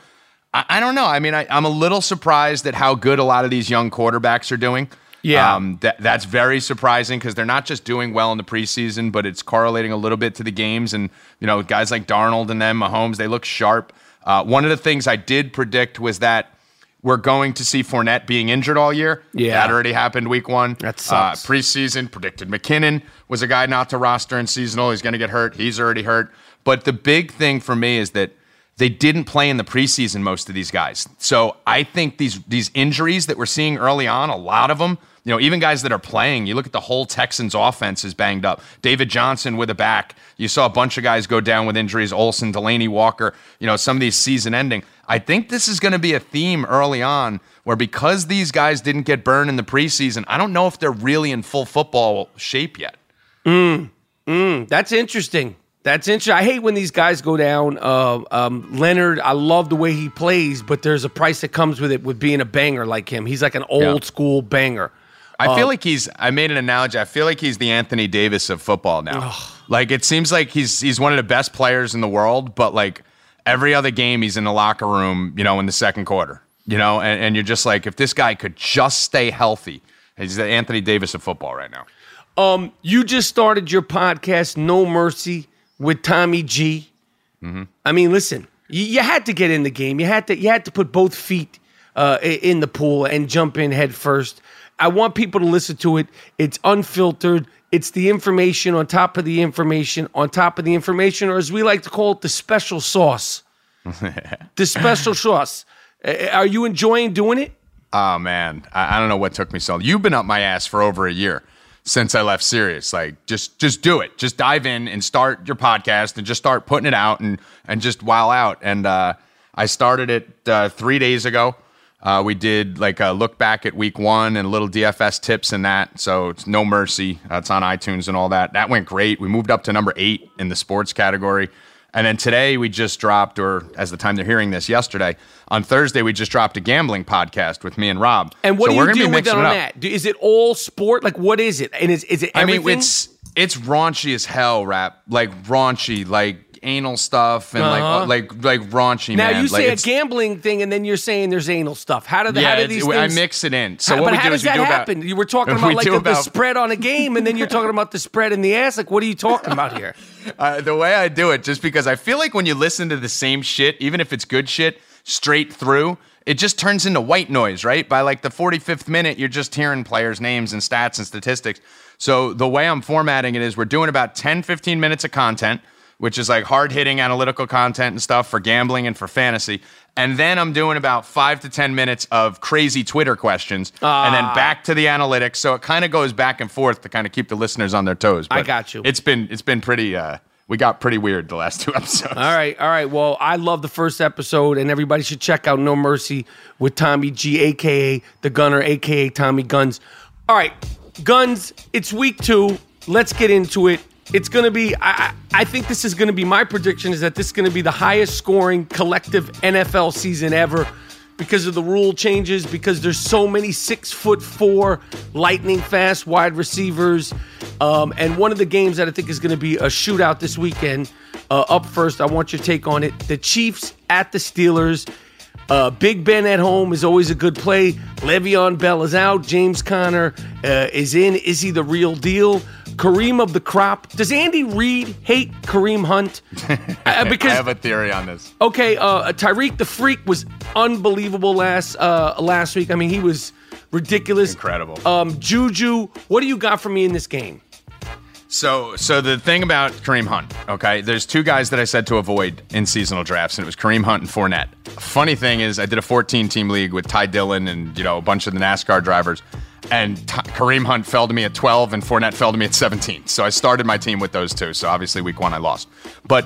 I, I don't know. I mean, I, I'm a little surprised at how good a lot of these young quarterbacks are doing. Yeah. Um, that, that's very surprising because they're not just doing well in the preseason, but it's correlating a little bit to the games. And, you know, guys like Darnold and them, Mahomes, they look sharp. Uh, one of the things I did predict was that we're going to see Fournette being injured all year. Yeah. That already happened week one. That sucks. Uh, preseason predicted McKinnon was a guy not to roster in seasonal. He's going to get hurt. He's already hurt. But the big thing for me is that they didn't play in the preseason, most of these guys. So I think these these injuries that we're seeing early on, a lot of them, you know, even guys that are playing, you look at the whole Texans offense is banged up. David Johnson with a back. You saw a bunch of guys go down with injuries. Olsen, Delanie Walker, you know, some of these season ending. I think this is going to be a theme early on where because these guys didn't get burned in the preseason, I don't know if they're really in full football shape yet. Mm that's interesting. That's interesting. I hate when these guys go down. Uh, um, Leonard, I love the way he plays, but there's a price that comes with it with being a banger like him. He's like an old Yeah. school banger. I feel like he's. I made an analogy. I feel like he's the Anthony Davis of football now. Like it seems like he's he's one of the best players in the world, but like every other game, he's in the locker room. You know, in the second quarter. You know, and, and you're just like, if this guy could just stay healthy, he's the Anthony Davis of football right now. Um, you just started your podcast, No Mercy, with Tommy G. I mean, listen, you, you had to get in the game. You had to you had to put both feet uh, in the pool and jump in head first. I want people to listen to it. It's unfiltered. It's the information on top of the information on top of the information, or as we like to call it, the special sauce. the special sauce. Are you enjoying doing it? Oh man, I, I don't know what took me so. Long. You've been up my ass for over a year since I left Sirius. Like, just just do it. Just dive in and start your podcast and just start putting it out and and just while out. And uh, I started it uh, three days ago. Uh, we did like a look back at week one and a little DFS tips and that. So it's no mercy. Uh, it's on iTunes and all that. That went great. We moved up to number eight in the sports category. And then today we just dropped, or as the time they're hearing this, yesterday on Thursday we just dropped a gambling podcast with me and Rob. And what So do we're you gonna be with mixing on up. Is it all sport? Like, what is it? And is is it Everything? I mean, it's it's raunchy as hell, rap. Like raunchy, like anal stuff and Uh-huh. like like like raunchy. now man. you like, say a gambling thing, and then you're saying there's anal stuff. How do the, Yeah, how do these I mix it in. So How- what we how do does is we do about- you were talking we about like do the, the spread on a game, and then you're talking about the spread in the ass. Like, what are you talking about here? Uh, the way I do it, just because I feel like when you listen to the same shit, even if it's good shit, straight through, it just turns into white noise, right? By like the 45th minute, you're just hearing players' names and stats and statistics. So the way I'm formatting it is we're doing about 10, 15 minutes of content, which is like hard hitting analytical content and stuff for gambling and for fantasy. And then I'm doing about five to 10 minutes of crazy Twitter questions and then back to the analytics. So it kind of goes back and forth to kind of keep the listeners on their toes. I got you. It's been, it's been pretty, uh, we got pretty weird the last two episodes. All right, all right. Well, I love the first episode, and everybody should check out No Mercy with Tommy G, aka the Gunner, aka Tommy Guns. All right, Guns. It's week two. Let's get into it. It's gonna be. I, I think this is gonna be my prediction. Is that this is gonna be the highest scoring collective NFL season ever. Because of the rule changes, because there's so many six foot four lightning fast wide receivers. Um, and one of the games that I think is going to be a shootout this weekend. Uh, up first, I want your take on it. The Chiefs at the Steelers. Uh, Big Ben at home is always a good play. Le'Veon Bell is out. James Conner uh, is in. Is he the real deal? Kareem of the crop. Does Andy Reid hate Kareem Hunt? Uh, because I have a theory on this. Okay, uh, Tyreek the Freak was unbelievable last uh, last week. I mean, he was ridiculous, Incredible. Um, Juju, what do you got for me in this game? So, so the thing about Kareem Hunt, okay, there's two guys that I said to avoid in seasonal drafts, and it was Kareem Hunt and Fournette. Funny thing is, I did a 14 team league with Ty Dillon and you know a bunch of the NASCAR drivers, and T- Kareem Hunt fell to me at 12, and Fournette fell to me at 17. So I started my team with those two. So obviously, week one I lost, but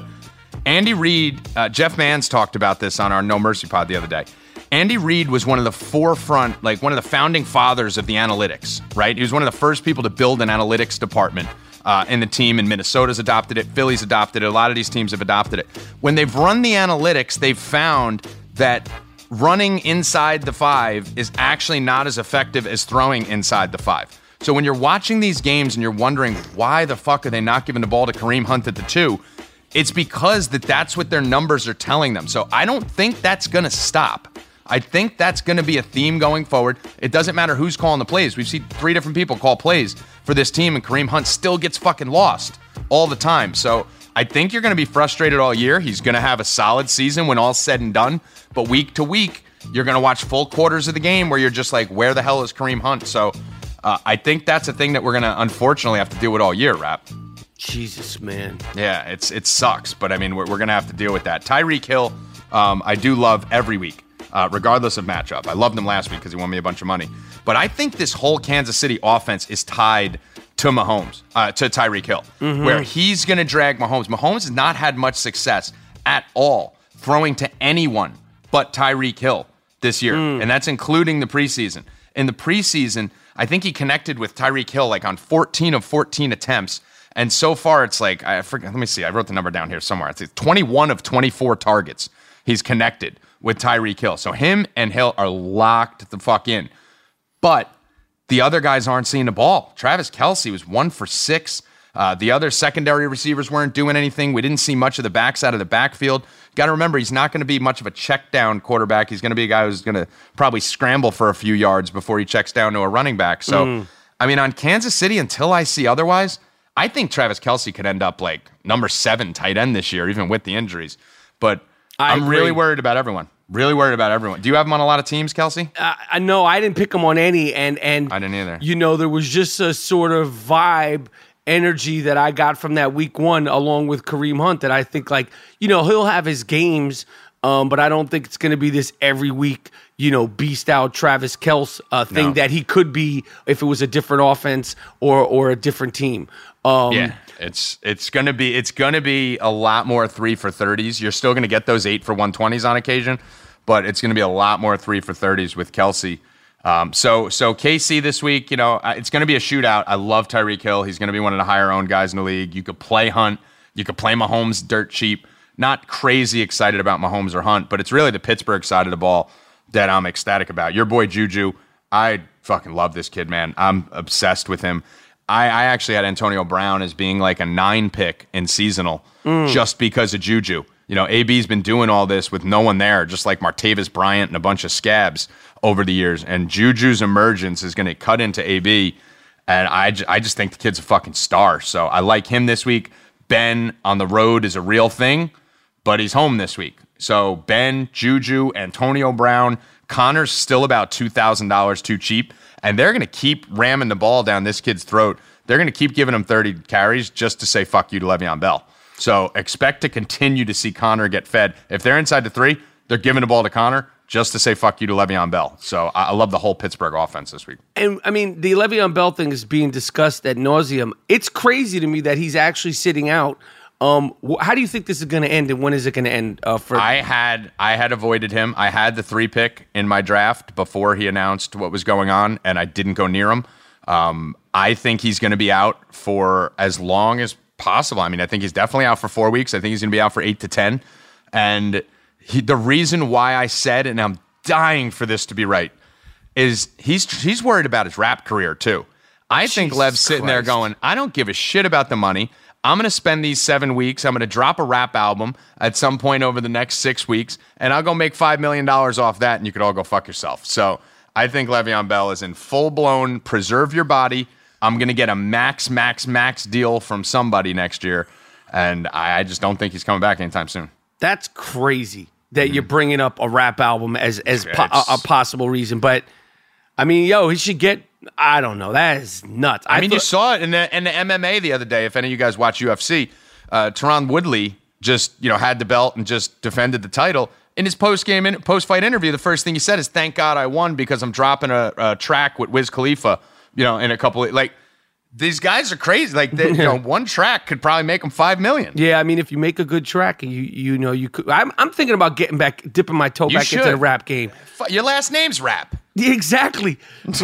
Andy Reid, uh, Jeff Mans talked about this on our No Mercy pod the other day. Andy Reid was one of the forefront, like one of the founding fathers of the analytics, right? He was one of the first people to build an analytics department uh, in the team, and Minnesota's adopted it, Philly's adopted it, a lot of these teams have adopted it. When they've run the analytics, they've found that running inside the five is actually not as effective as throwing inside the five. So when you're watching these games and you're wondering why the fuck are they not giving the ball to Kareem Hunt at the two, it's because that that's what their numbers are telling them. So I don't think that's going to stop. I think that's going to be a theme going forward. It doesn't matter who's calling the plays. We've seen three different people call plays for this team, and Kareem Hunt still gets fucking lost all the time. So I think you're going to be frustrated all year. He's going to have a solid season when all's said and done. But week to week, you're going to watch full quarters of the game where you're just like, where the hell is Kareem Hunt? So uh, I think that's a thing that we're going to unfortunately have to deal with all year, Rap. Jesus, man. Yeah, it's it sucks, but I mean we're, we're gonna have to deal with that. Tyreek Hill, um, I do love every week, uh, regardless of matchup. I loved him last week because he won me a bunch of money. But I think this whole Kansas City offense is tied to Mahomes, uh, to Tyreek Hill, where he's gonna drag Mahomes. Mahomes has not had much success at all throwing to anyone but Tyreek Hill this year, and that's including the preseason. In the preseason, I think he connected with Tyreek Hill like on 14 of 14 attempts And so far, it's like I forget. Let me see. I wrote the number down here somewhere. It's 21 of 24 targets he's connected with Tyreek Hill. So him and Hill are locked the fuck in. But the other guys aren't seeing the ball. Travis Kelce was one for six. Uh, the other secondary receivers weren't doing anything. We didn't see much of the backs out of the backfield. Got to remember, he's not going to be much of a check down quarterback. He's going to be a guy who's going to probably scramble for a few yards before he checks down to a running back. So, Mm. I mean, on Kansas City, until I see otherwise, I think Travis Kelce could end up like number seven tight end this year, even with the injuries. But I I'm really worried about everyone. Really worried about everyone. Do you have him on a lot of teams, Kelce? I I know I didn't pick him on any, and and I didn't either. You know, there was just a sort of vibe, energy that I got from that week one, along with Kareem Hunt. That I think, like, you know, he'll have his games, um, but I don't think it's going to be this every week, you know, beast out Travis Kels uh, thing No. that he could be if it was a different offense or or a different team. Um, yeah, it's it's gonna be it's gonna be a lot more three for thirties. You're still gonna get those eight for one twenties on occasion, but it's gonna be a lot more three for thirties with Kelce. Um, so so KC this week, you know, it's gonna be a shootout. I love Tyreek Hill. He's gonna be one of the higher owned guys in the league. You could play Hunt, you could play Mahomes dirt cheap. Not crazy excited about Mahomes or Hunt, but it's really the Pittsburgh side of the ball that I'm ecstatic about. Your boy Juju, I fucking love this kid, man. I'm obsessed with him. I, I actually had Antonio Brown as being like a nine pick in seasonal mm. just because of Juju. You know, AB's been doing all this with no one there, just like Martavis Bryant and a bunch of scabs over the years. And Juju's emergence is going to cut into AB. And I, j- I just think the kid's a fucking star. So I like him this week. Ben on the road is a real thing, but he's home this week. So Ben, Juju, Antonio Brown, Conner's still about $2,000 too cheap. And they're going to keep ramming the ball down this kid's throat. They're going to keep giving him 30 carries just to say fuck you to Le'Veon Bell. So expect to continue to see Conner get fed. If they're inside the three, they're giving the ball to Conner just to say fuck you to Le'Veon Bell. So I, love the whole Pittsburgh offense this week. And I mean, the Le'Veon Bell thing is being discussed at nauseum. It's crazy to me that he's actually sitting out. Um, wh- how do you think this is going to end, and when is it going to end? Uh, for I had I had avoided him. I had the three pick in my draft before he announced what was going on, and I didn't go near him. Um, I think he's going to be out for as long as possible. I mean, I think he's definitely out for four weeks. I think he's going to be out for eight to ten. And he, the reason why I said, and I'm dying for this to be right, is he's he's worried about his rap career too. I think Jesus Lev's sitting there going, I don't give a shit about the money. I'm going to spend these seven weeks. I'm going to drop a rap album at some point over the next six weeks, and I'll go make $5 million off that, and you could all go fuck yourself. So I think Le'Veon Bell is in full blown preserve your body. I'm going to get a max, max, max deal from somebody next year, and I, I just don't think he's coming back anytime soon. that's crazy that you're mm-hmm. bringing up a rap album as as po- a, a possible reason. But I mean, yo, he should get. I don't know. That is nuts. I mean, you saw it in the, in the MMA the other day. If any of you guys watch UFC, uh, Tyron Woodley just you know had the belt and just defended the title. In his post game in post fight interview, the first thing he said is, "Thank God I won because I'm dropping a, a track with Wiz Khalifa." You know, in a couple of like these guys are crazy. Like they, you know, one track could probably make them five million. Yeah, I mean, if you make a good track, you you know you could. I'm I'm thinking about getting back, dipping my toe You back into the rap game. Your last name's Rap. Yeah, exactly.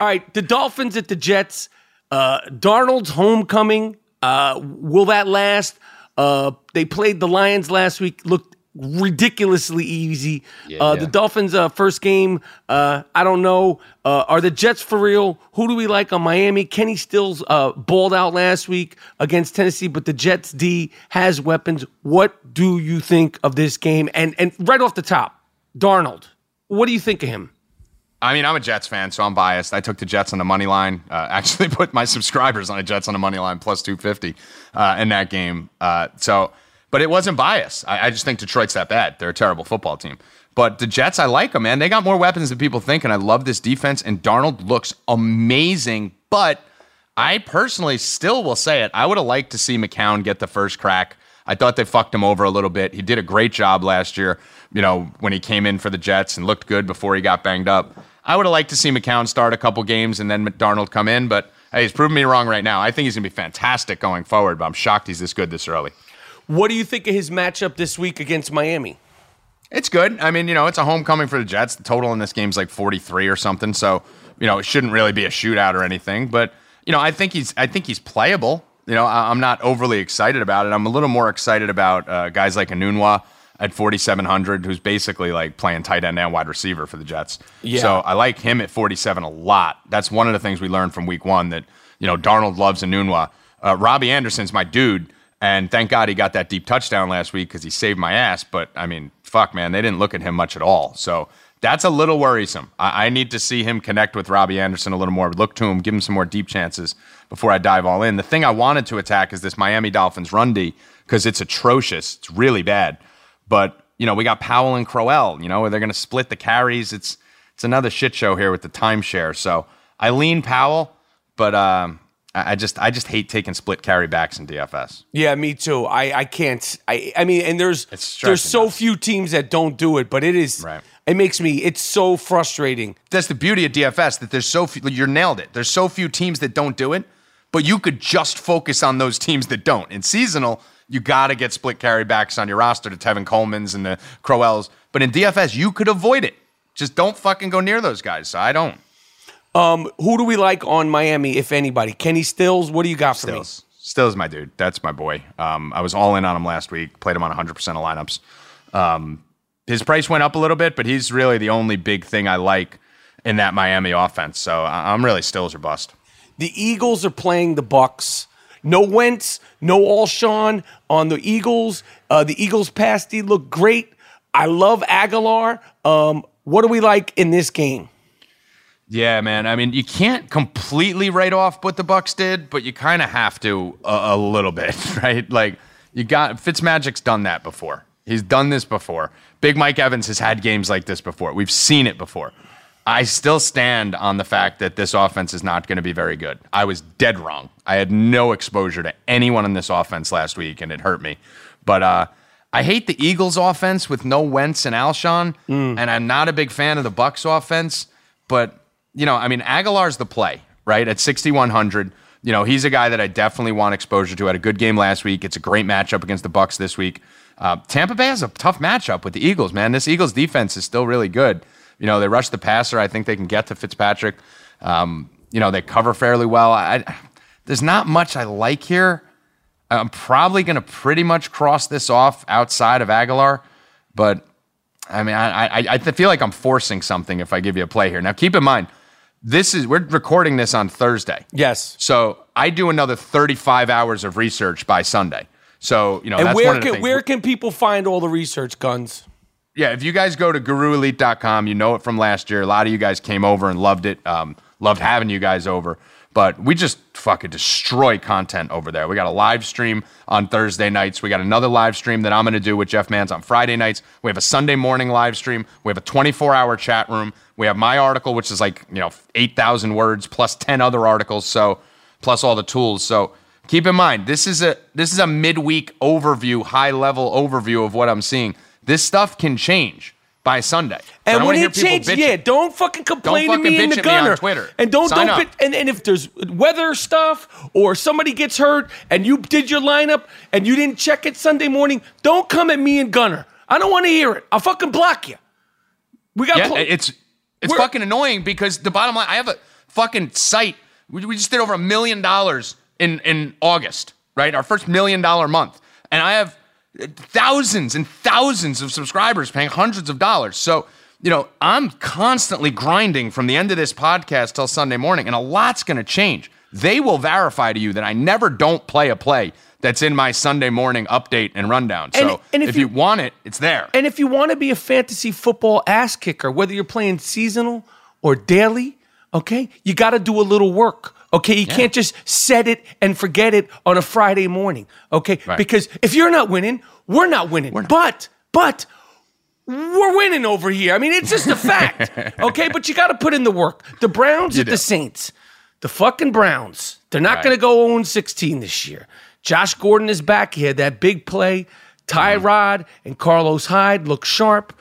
All right, the Dolphins at the Jets. Uh, Darnold's homecoming. Uh, will that last? Uh, they played the Lions last week. Looked ridiculously easy. uh, The Dolphins' uh, first game. Uh, I don't know. Uh, are the Jets for real? Who do we like on Miami? Kenny Stills uh, balled out last week against Tennessee, but the Jets D has weapons. What do you think of this game? And and right off the top, Darnold. What do you think of him? I mean, I'm a Jets fan, so I'm biased. I took the Jets on the money line. Uh, actually, put my subscribers on the Jets on the money line plus 250 uh, in that game. Uh, so, but it wasn't biased. I, I just think Detroit's that bad. They're a terrible football team. But the Jets, I like them, man. They got more weapons than people think, and I love this defense. And Darnold looks amazing. But I personally still will say it. I would have liked to see McCown get the first crack. I thought they fucked him over a little bit. He did a great job last year, you know, when he came in for the Jets and looked good before he got banged up. I would have liked to see McCown start a couple games and then Darnold come in, but hey, he's proving me wrong right now. I think he's going to be fantastic going forward, but I'm shocked he's this good this early. What do you think of his matchup this week against Miami? It's good. I mean, you know, it's a homecoming for the Jets. The total in this game's like 43 or something. So, you know, it shouldn't really be a shootout or anything. But, you know, I think he's I think he's playable. You know, I, am not overly excited about it. I'm a little more excited about uh, guys like Enunwa at 4,700, who's basically like playing tight end and wide receiver for the Jets. Yeah. So I like him at 47 a lot. That's one of the things we learned from week one that, you know, Darnold loves Enunwa. Uh, Robbie Anderson's my dude. And thank God he got that deep touchdown last week because he saved my ass. But I mean, fuck, man, they didn't look at him much at all. So that's a little worrisome. I, I need to see him connect with Robbie Anderson a little more, look to him, give him some more deep chances before I dive all in. The thing I wanted to attack is this Miami Dolphins run D because it's atrocious. It's really bad. But you know, we got Powell and Crowell. You know, they're going to split the carries. It's it's another shit show here with the timeshare. So I lean Powell, but um, I I just I just hate taking split carry backs in DFS. Yeah, me too. I, I can't. I I mean, and there's there's so us. few teams that don't do it, but it is. Right. It makes me. It's so frustrating. That's the beauty of DFS that there's so few. You nailed it. There's so few teams that don't do it, but you could just focus on those teams that don't. In seasonal, you got to get split carry backs on your roster to Tevin Coleman's and the Crowells. But in DFS, you could avoid it. Just don't fucking go near those guys. So I don't. Um, who do we like on Miami, if anybody? Kenny Stills. What do you got for me? Stills. Stills my dude. That's my boy. Um, I was all in on him last week. Played him on 100% of lineups. Um, his price went up a little bit, but he's really the only big thing I like in that Miami offense. So I'm really Stills or bust. The Eagles are playing the Bucks. No Wentz, no Alshon on the Eagles. Uh, the Eagles pass D look great. I love Agholor. Um, what do we like in this game? Yeah, man. I mean, you can't completely write off what the Bucks did, but you kind of have to a, a little bit, right? Like you got Fitzmagic's done that before. He's done this before. Big Mike Evans has had games like this before. We've seen it before. I still stand on the fact that this offense is not going to be very good. I was dead wrong. I had no exposure to anyone in this offense last week, and it hurt me. But uh, I hate the Eagles' offense with no Wentz and Alshon, and I'm not a big fan of the Bucks' offense. But you know, I mean, Agholor's the play, right? At 6,100. You know, he's a guy that I definitely want exposure to. Had a good game last week. It's a great matchup against the Bucks this week. Uh, Tampa Bay has a tough matchup with the Eagles, man. This Eagles defense is still really good. You know, they rush the passer. I think they can get to Fitzpatrick. Um, you know, they cover fairly well. I, there's not much I like here. I'm probably going to pretty much cross this off outside of Agholor, but I mean, I, I I feel like I'm forcing something if I give you a play here. Now, keep in mind, this is we're recording this on Thursday, Yes. so I do another 35 hours of research by Sunday. So you know, And that's where one of the can where can people find all the research guns? Yeah, if you guys go to guruelite.com, you know it from last year. A lot of you guys came over and loved it. Um, loved having you guys over. But we just fucking destroy content over there. We got a live stream on Thursday nights. We got another live stream that I'm going to do with Jeff Mans on Friday nights. We have a Sunday morning live stream. We have a 24 hour chat room. We have my article, which is like, you know, 8,000 words plus 10 other articles. So, plus all the tools. So, keep in mind, this is a this is a midweek overview, high level overview of what I'm seeing. This stuff can change by Sunday. And when it changes, yeah, don't fucking complain fucking to me in the me on. Twitter. And don't Sign don't up. bit, and, and if there's weather stuff or somebody gets hurt and you did your lineup and you didn't check it Sunday morning, don't come at me and Gunner. I don't want to hear it. I'll fucking block you. We got Yeah, pl- it's it's We're- fucking annoying because the bottom line, I have a fucking site. We, we just did over a million dollars in in August, right? Our first million dollar month, and I have thousands and thousands of subscribers paying hundreds of dollars. So you know, I'm constantly grinding from the end of this podcast till Sunday morning, and a lot's going to change. They will verify to you that I never don't play a play that's in my Sunday morning update and rundown. And- so and if if, you, you- want it, it's there. And if you want to be a fantasy football ass kicker, whether you're playing seasonal or daily, okay, you got to do a little work. Okay, you can't just set it and forget it on a Friday morning. Okay, Right. because if you're not winning, we're not winning. But but we're winning over here. I mean, it's just a fact. okay, but you got to put in the work. The Browns at the Saints, the fucking Browns. They're not Right. going to go 0 16 this year. Josh Gordon is back. He had that big play. Tyrod and Carlos Hyde look sharp.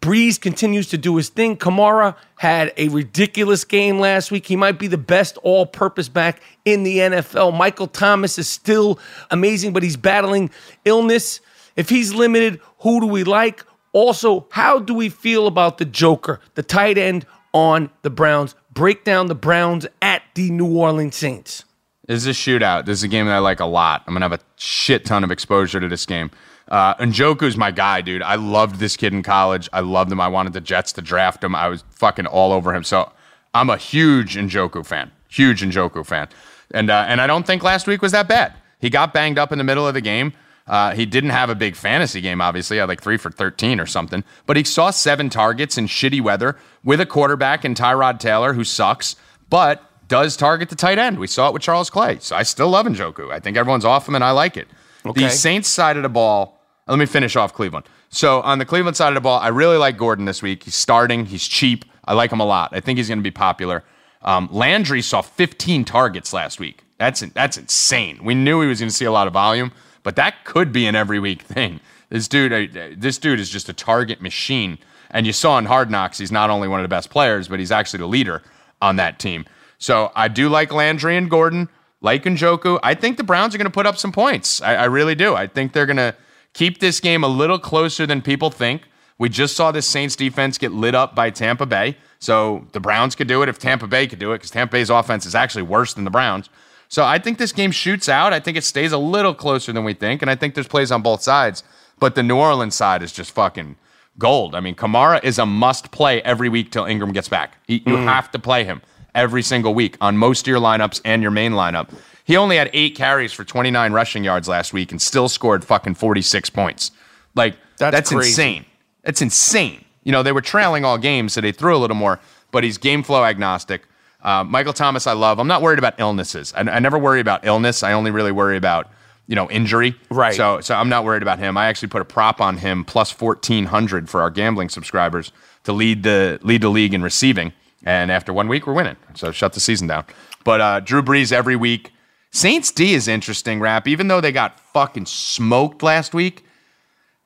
Brees continues to do his thing. Kamara had a ridiculous game last week. He might be the best all purpose back in the NFL. Michael Thomas is still amazing, but he's battling illness. If he's limited, who do we like? Also, how do we feel about the Joker, the tight end on the Browns? Break down the Browns at the New Orleans Saints. This is a shootout. This is a game that I like a lot. I'm gonna have a shit ton of exposure to this game. Uh, Njoku's my guy, dude. I loved this kid in college. I loved him. I wanted the Jets to draft him. I was fucking all over him. So I'm a huge Njoku fan. Huge Njoku fan. And uh, and I don't think last week was that bad. He got banged up in the middle of the game. Uh, he didn't have a big fantasy game, obviously. Had like three for 13 or something. But he saw seven targets in shitty weather with a quarterback in Tyrod Taylor, who sucks, but does target the tight end. We saw it with Charles Clay. So I still love Njoku. I think everyone's off him, and I like it. Okay. The Saints side of the ball, let me finish off Cleveland. So on the Cleveland side of the ball, I really like Gordon this week. He's starting, he's cheap. I like him a lot. I think he's going to be popular. Um, Landry saw 15 targets last week. That's that's insane. We knew he was going to see a lot of volume, but that could be an every week thing. This dude, this dude is just a target machine. And you saw in Hard Knocks, he's not only one of the best players, but he's actually the leader on that team. So I do like Landry and Gordon, like Njoku. I think the Browns are going to put up some points. I, I really do. I think they're going to keep this game a little closer than people think. We just saw this Saints defense get lit up by Tampa Bay. So the Browns could do it if Tampa Bay could do it because Tampa Bay's offense is actually worse than the Browns. So I think this game shoots out. I think it stays a little closer than we think. And I think there's plays on both sides. But the New Orleans side is just fucking gold. I mean, Kamara is a must play every week till Ingram gets back. He, you mm. have to play him every single week on most of your lineups and your main lineup. He only had eight carries for 29 rushing yards last week and still scored fucking 46 points. Like, That's that's, crazy. insane. That's insane. You know, they were trailing all games, so they threw a little more, but he's game flow agnostic. Uh, Michael Thomas, I love. I'm not worried about illnesses. I, I never worry about illness. I only really worry about, you know, injury. Right. So, so I'm not worried about him. I actually put a prop on him plus 1400 for our gambling subscribers to lead the lead the league in receiving. And after one week, we're winning. So shut the season down. But uh, Drew Brees every week. Saints D is interesting, Rap. Even though they got fucking smoked last week,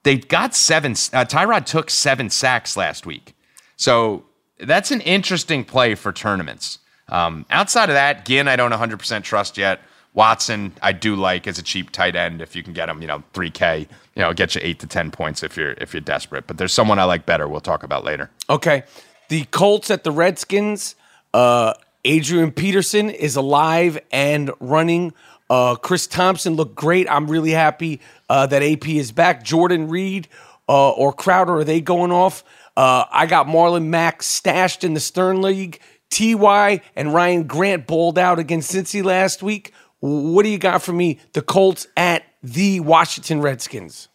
they got seven. Uh, Tyrod took seven sacks last week. So that's an interesting play for tournaments. Um, outside of that, Ginn, I don't 100% trust yet. Watson, I do like as a cheap tight end if you can get him, you know, 3K, you know, get you eight to 10 points if you're if you're desperate. But there's someone I like better. We'll talk about later. Okay. The Colts at the Redskins. Uh, Adrian Peterson is alive and running. Uh, Chris Thompson looked great. I'm really happy uh, that AP is back. Jordan Reed uh, or Crowder, are they going off? Uh, I got Marlon Mack stashed in the Stern League. Ty and Ryan Grant bowled out against Cincy last week. What do you got for me? The Colts at the Washington Redskins.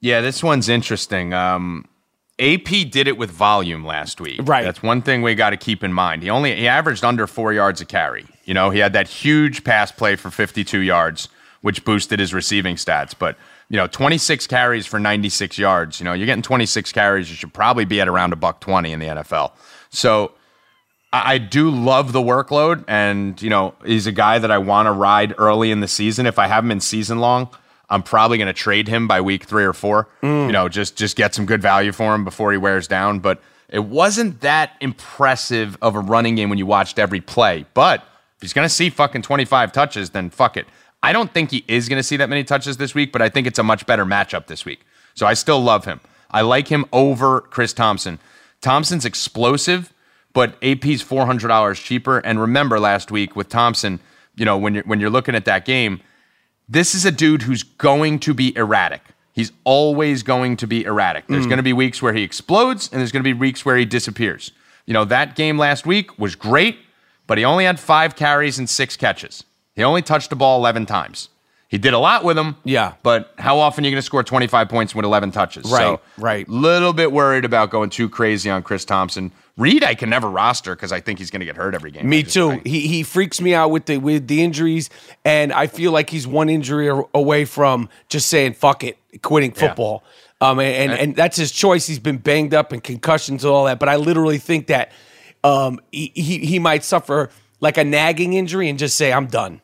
Yeah, this one's interesting. Um, AP did it with volume last week. Right. That's one thing we got to keep in mind. He only he averaged under four yards a carry. You know, he had that huge pass play for 52 yards, which boosted his receiving stats. But you know, 26 carries for 96 yards. You know, you're getting 26 carries. You should probably be at around a buck 20 in the NFL. So I do love the workload, and you know he's a guy that I want to ride early in the season. If I have him in season long, I'm probably going to trade him by week three or four. You know, just just get some good value for him before he wears down. But it wasn't that impressive of a running game when you watched every play. But if he's going to see fucking 25 touches, then fuck it. I don't think he is going to see that many touches this week, but I think it's a much better matchup this week. So I still love him. I like him over Chris Thompson. Thompson's explosive, but AP's four hundred dollars cheaper. And remember last week with Thompson, you know when you're when you're looking at that game, this is a dude who's going to be erratic. He's always going to be erratic. There's mm. going to be weeks where he explodes, and there's going to be weeks where he disappears. You know that game last week was great, but he only had five carries and six catches. He only touched the ball eleven times. He did a lot with them. Yeah. But how often are you going to score 25 points with 11 touches? Right, So, right. Little bit worried about going too crazy on Chris Thompson. Reed, I can never roster because I think he's going to get hurt every game. Me just- too. He he freaks me out with the with the injuries, and I feel like he's one injury away from just saying "fuck it," quitting Yeah. football. Um, and, and and that's his choice. He's been banged up and concussions and all that, but I literally think that um he he, he might suffer like a nagging injury and just say I'm done.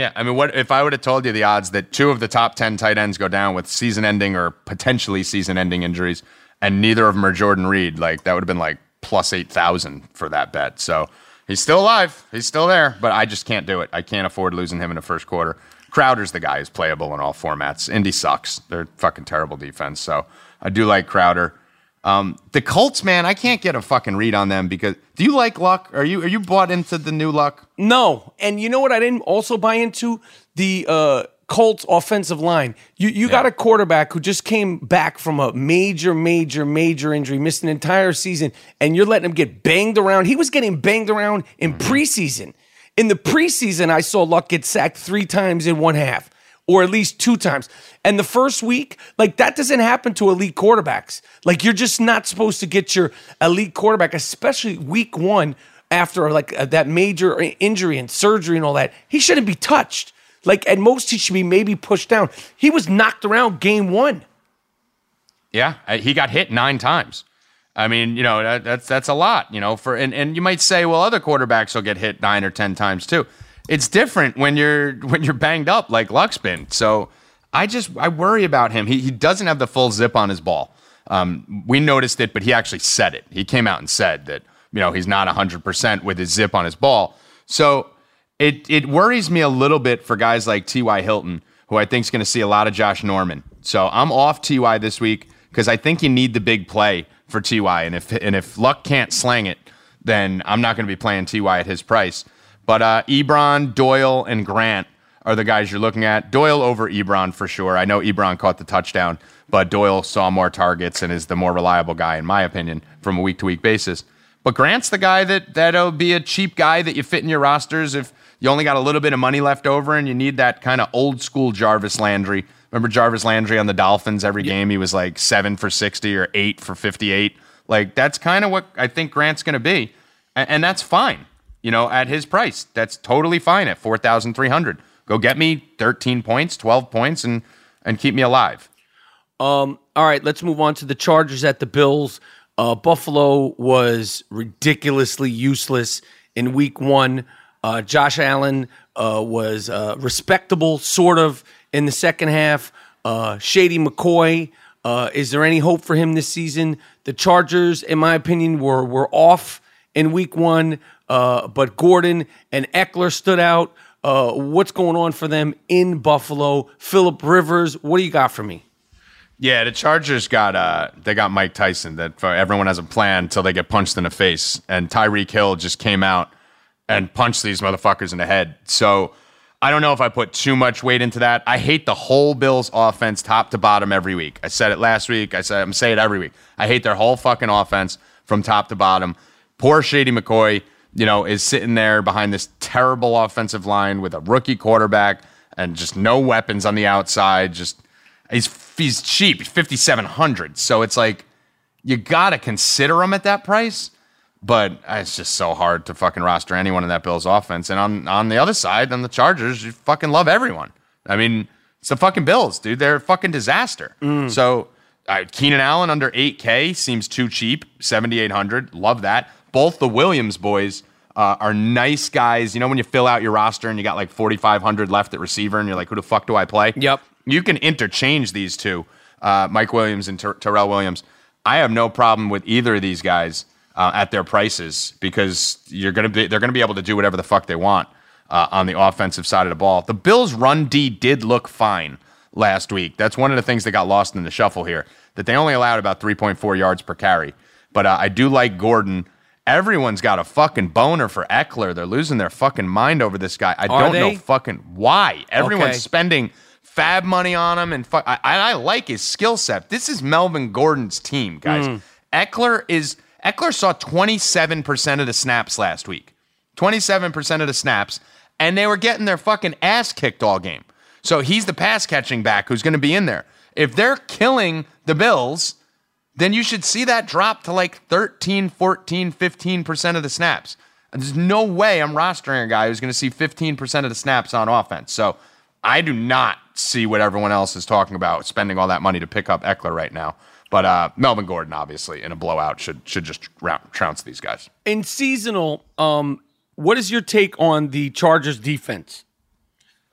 Yeah, I mean, what if I would have told you the odds that two of the top ten tight ends go down with season-ending or potentially season-ending injuries, and neither of them are Jordan Reed? Like that would have been like plus eight thousand for that bet. So he's still alive, he's still there, but I just can't do it. I can't afford losing him in the first quarter. Crowder's the guy who's playable in all formats. Indy sucks; they're fucking terrible defense. So I do like Crowder. Um, the Colts, man, I can't get a fucking read on them because do you like Luck? Are you are you bought into the new Luck? No, and you know what? I didn't also buy into the uh, Colts offensive line. You you got a quarterback who just came back from a major, major, major injury, missed an entire season, and you're letting him get banged around. He was getting banged around in preseason. In the preseason, I saw Luck get sacked three times in one half, or at least two times. And the first week, like that doesn't happen to elite quarterbacks. Like you're just not supposed to get your elite quarterback, especially week one after like uh, that major injury and surgery and all that. He shouldn't be touched. Like at most, he should be maybe pushed down. He was knocked around game one. Yeah, uh, he got hit nine times. I mean, you know, that, that's that's a lot, you know. For and, and you might say, well, other quarterbacks will get hit nine or ten times too. It's different when you're when you're banged up like Luck's been. So I just I worry about him. He he doesn't have the full zip on his ball. Um, we noticed it, but he actually said it. He came out and said that you know he's not hundred percent with his zip on his ball. So it it worries me a little bit for guys like T.Y. Hilton, who I think is going to see a lot of Josh Norman. So I'm off T.Y. this week because I think you need the big play for Ty. And if and if Luck can't slang it, then I'm not going to be playing Ty at his price. But uh, Ebron, Doyle, and Grant are the guys you're looking at. Doyle over Ebron for sure. I know Ebron caught the touchdown, but Doyle saw more targets and is the more reliable guy, in my opinion, from a week to week basis. But Grant's the guy that that'll be a cheap guy that you fit in your rosters if you only got a little bit of money left over and you need that kind of old school Jarvis Landry. Remember Jarvis Landry on the Dolphins every game? He was like seven for 60 or eight for 58. Like, that's kind of what I think Grant's going to be. And, and that's fine, you know, at his price. That's totally fine at 4,300. Go get me 13 points, 12 points, and, and keep me alive. Um, all right, let's move on to the Chargers at the Bills. Uh, Buffalo was ridiculously useless in week one. Uh, Josh Allen uh, was uh, respectable, sort of, in the second half. Uh, Shady McCoy, uh, is there any hope for him this season? The Chargers, in my opinion, were were off in week one, uh, but Gordon and Ekeler stood out. Uh, what's going on for them in Buffalo? Philip Rivers, what do you got for me? Yeah, the Chargers got uh they got Mike Tyson that everyone has a plan until they get punched in the face. And Tyreek Hill just came out and punched these motherfuckers in the head. So I don't know if I put too much weight into that. I hate the whole Bills offense top to bottom every week. I said it last week. I said I'm saying it every week. I hate their whole fucking offense from top to bottom. Poor Shady McCoy, you know, is sitting there behind this terrible offensive line with a rookie quarterback and just no weapons on the outside. Just he's he's cheap, he's fifty seven hundred. So it's like you gotta consider him at that price. But it's just so hard to fucking roster anyone in that Bills offense. And on on the other side, on the Chargers, you fucking love everyone. I mean, it's the fucking Bills, dude. They're a fucking disaster. So uh, Keenan Allen under 8K seems too cheap, 7,800. Love that. Both the Williams boys uh, are nice guys. You know, when you fill out your roster and you got like 4,500 left at receiver and you're like, who the fuck do I play? Yep. You can interchange these two, uh, Mike Williams and Ter- Terrell Williams. I have no problem with either of these guys uh, at their prices because you're gonna be they're gonna be able to do whatever the fuck they want uh, on the offensive side of the ball. The Bills' run D did look fine last week. That's one of the things that got lost in the shuffle here. That they only allowed about 3.4 yards per carry. But uh, I do like Gordon. Everyone's got a fucking boner for Ekeler. They're losing their fucking mind over this guy. I Are don't they? know fucking why. Everyone's Okay. spending FAAB money on him, and fu- I, I I like his skill set. This is Melvin Gordon's team, guys. Hmm. Ekeler is Ekeler saw 27% of the snaps last week. 27% of the snaps, and they were getting their fucking ass kicked all game. So he's the pass catching back who's going to be in there. If they're killing the Bills, then you should see that drop to like 13, 14, 15% of the snaps. And there's no way I'm rostering a guy who's going to see 15% of the snaps on offense. So I do not see what everyone else is talking about, spending all that money to pick up Ekeler right now. But uh, Melvin Gordon, obviously, in a blowout, should should just trounce these guys. in seasonal, um, what is your take on the Chargers defense?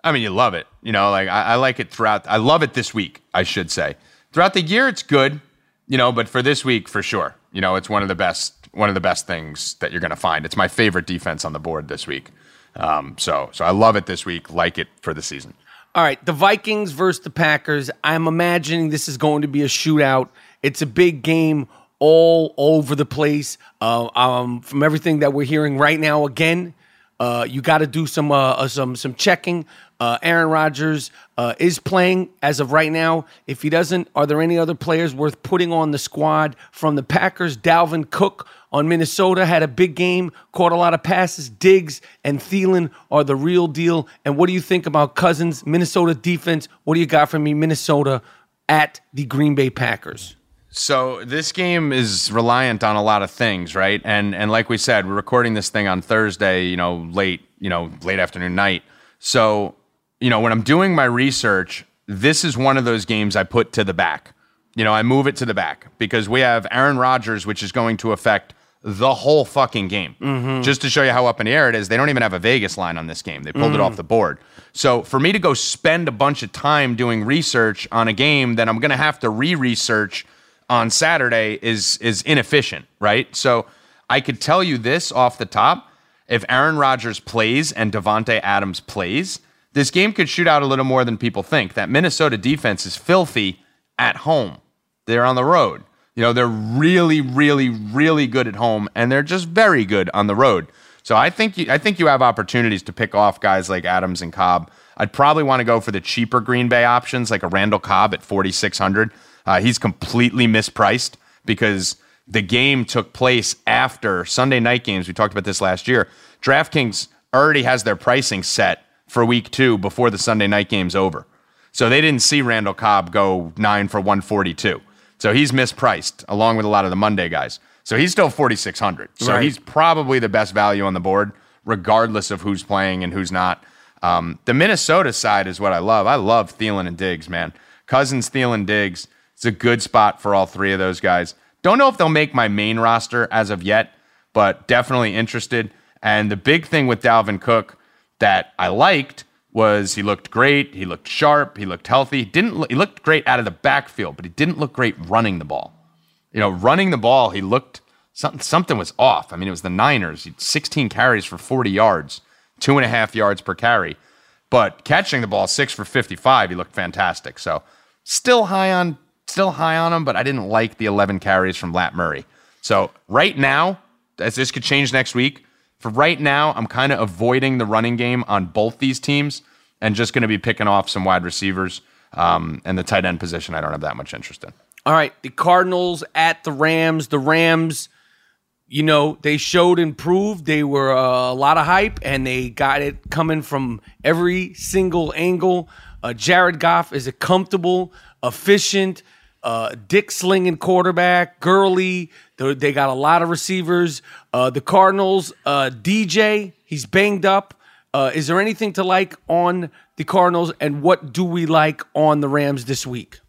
I mean, you love it. You know, like I, I like it throughout. I love it this week, I should say. Throughout the year, it's good. You know, but for this week, for sure, you know, it's one of the best one of the best things that you're going to find. It's my favorite defense on the board this week. Um, so so I love it this week. Like it for the season. All right, the Vikings versus the Packers. I'm imagining this is going to be a shootout. It's a big game all over the place. Uh, um, from everything that we're hearing right now, again, uh, you got to do some uh, uh, some some checking. Uh, Aaron Rodgers uh, is playing as of right now. If he doesn't, are there any other players worth putting on the squad from the Packers? Dalvin Cook on Minnesota had a big game, caught a lot of passes. Diggs and Thielen are the real deal. And what do you think about Cousins, Minnesota defense? What do you got for me, Minnesota at the Green Bay Packers? So this game is reliant on a lot of things, right? And and like we said, we're recording this thing on Thursday, you know, late, you know, late afternoon night. So, you know, when I'm doing my research, this is one of those games I put to the back. You know, I move it to the back because we have Aaron Rodgers, which is going to affect the whole fucking game. Mm-hmm. Just to show you how up in the air it is, they don't even have a Vegas line on this game. They pulled it off mm. the board. So for me to go spend a bunch of time doing research on a game that I'm going to have to re-research on Saturday is is inefficient, right? So I could tell you this off the top: if Aaron Rodgers plays and Davante Adams plays, this game could shoot out a little more than people think. That Minnesota defense is filthy at home. They're on the road. You know, they're really, really, really good at home, and they're just very good on the road. So I think you, I think you have opportunities to pick off guys like Adams and Cobb. I'd probably want to go for the cheaper Green Bay options, like a Randall Cobb at forty six hundred. Uh, he's completely mispriced because the game took place after Sunday night games. We talked about this last year. DraftKings already has their pricing set for week two before the Sunday night game's over. So they didn't see Randall Cobb go nine for 142. So he's mispriced along with a lot of the Monday guys. So he's still 4,600. So Right. he's probably the best value on the board, regardless of who's playing and who's not. Um, the Minnesota side is what I love. I love Thielen and Diggs, man. Cousins, Thielen, Diggs. It's a good spot for all three of those guys. Don't know if they'll make my main roster as of yet, but definitely interested. And the big thing with Dalvin Cook that I liked was he looked great. He looked sharp. He looked healthy. He didn't. Look, he looked great out of the backfield, but he didn't look great running the ball. You know, running the ball, he looked something. Something was off. I mean, it was the Niners. He had 16 carries for 40 yards, two and a half yards per carry. But catching the ball six for 55, he looked fantastic. So still high on, still high on him. But I didn't like the 11 carries from Lat Murray. So right now, as this could change next week. For right now, I'm kind of avoiding the running game on both these teams and just going to be picking off some wide receivers um, and the tight end position. I don't have that much interest in. All right, the Cardinals at the Rams. The Rams, you know, they showed and proved they were uh, a lot of hype, and they got it coming from every single angle. Uh, Jared Goff is a comfortable, efficient, uh, dick slinging quarterback. Gurley, they, got a lot of receivers. Uh, the Cardinals, uh, DJ, he's banged up. Uh, is there anything to like on the Cardinals, and what do we like on the Rams this week?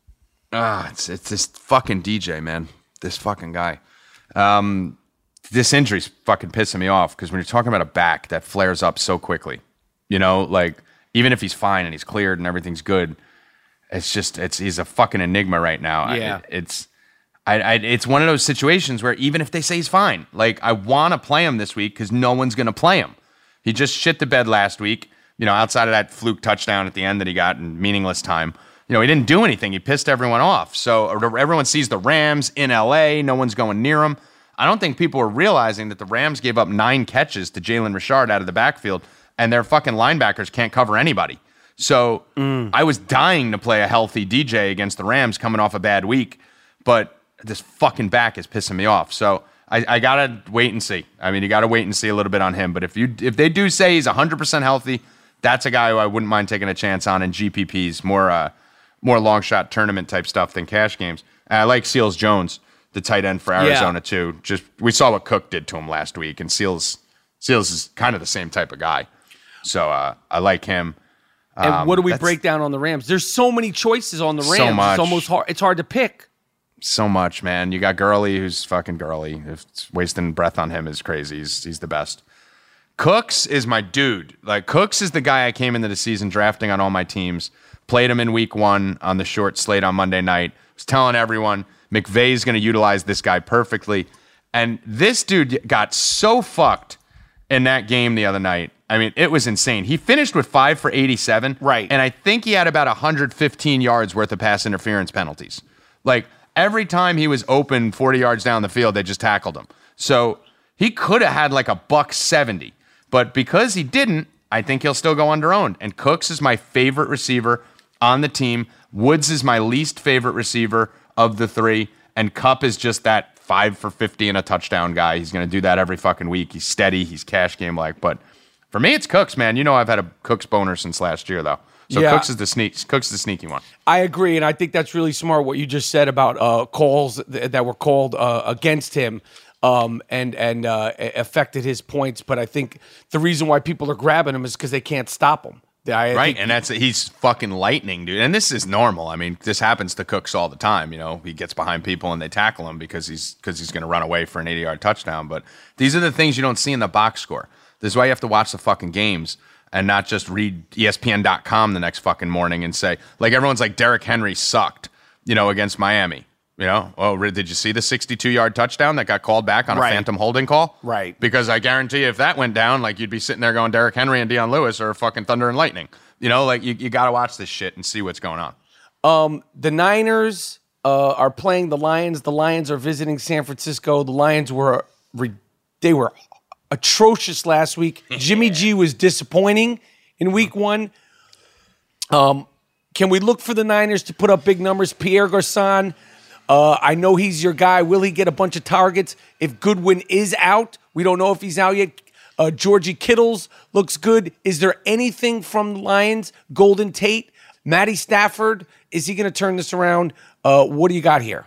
Ah, it's it's this fucking DJ, man. This fucking guy. Um, this injury's fucking pissing me off because when you're talking about a back that flares up so quickly, you know, like even if he's fine and he's cleared and everything's good, it's just it's he's a fucking enigma right now. I- Yeah. it's I, I it's one of those situations where even if they say he's fine, like I want to play him this week because no one's gonna play him. He just shit the bed last week. You know, outside of that fluke touchdown at the end that he got in meaningless time. You know, he didn't do anything. He pissed everyone off. So er, everyone sees the Rams in LA. No one's going near him. I don't think people are realizing that the Rams gave up nine catches to Jalen Richard out of the backfield, and their fucking linebackers can't cover anybody. So I was dying to play a healthy DJ against the Rams coming off a bad week, but this fucking back is pissing me off. So I, I gotta wait and see. I mean, you gotta wait and see a little bit on him. But if you if they do say he's 100 percent healthy, that's a guy who I wouldn't mind taking a chance on in GPPs, more uh, more long shot tournament type stuff than cash games. And I like Seals Jones, the tight end for Arizona too. Just we saw what Cook did to him last week, and Seals Seals is kind of the same type of guy. So uh, I like him. And Um, what do we break down on the Rams? There's so many choices on the Rams. So much. It's almost hard. It's hard to pick. so much, man. You got Gurley, who's fucking Gurley. If it's wasting breath on him is crazy. He's, he's the best. Cooks is my dude. Like Cooks is the guy I came into the season drafting on all my teams. Played him in week one on the short slate on Monday night. Was telling everyone McVay's going to utilize this guy perfectly. And this dude got so fucked in that game the other night. I mean, it was insane. He finished with five for 87. Right. And I think he had about 115 yards worth of pass interference penalties. Like, every time he was open 40 yards down the field, they just tackled him. So he could have had like a buck 70. But because he didn't, I think he'll still go under owned. And Cooks is my favorite receiver on the team. Woods is my least favorite receiver of the three. And Kupp is just that five for 50 and a touchdown guy. He's going to do that every fucking week. He's steady, he's cash game like. But for me, it's Cooks, man. You know, I've had a Cooks boner since last year, though. So Yeah. Cooks is the sneak. Cooks is the sneaky one. I agree, and I think that's really smart what you just said about uh, calls th- that were called uh, against him. Um, and and uh, affected his points, but I think the reason why people are grabbing him is because they can't stop him. I right, think- and that's he's fucking lightning, dude. And this is normal. I mean, this happens to Cooks all the time. You know, he gets behind people and they tackle him because he's because he's going to run away for an 80 yard touchdown. But these are the things you don't see in the box score. This is why you have to watch the fucking games and not just read ESPN.com the next fucking morning and say like everyone's like Derrick Henry sucked, you know, against Miami. You know, oh, did you see the 62 yard touchdown that got called back on a phantom holding call? Right. Because I guarantee you, if that went down, like you'd be sitting there going Derrick Henry and Dion Lewis are fucking Thunder and Lightning. You know, like you, you got to watch this shit and see what's going on. Um, the Niners uh, are playing the Lions. The Lions are visiting San Francisco. The Lions were re- they were atrocious last week. Jimmy G was disappointing in Week One. Um, can we look for the Niners to put up big numbers? Pierre Garcon. Uh, I know he's your guy. Will he get a bunch of targets? If Goodwin is out, we don't know if he's out yet. Uh, Georgie Kittles looks good. Is there anything from the Lions? Golden Tate, Matty Stafford, is he going to turn this around? Uh, what do you got here?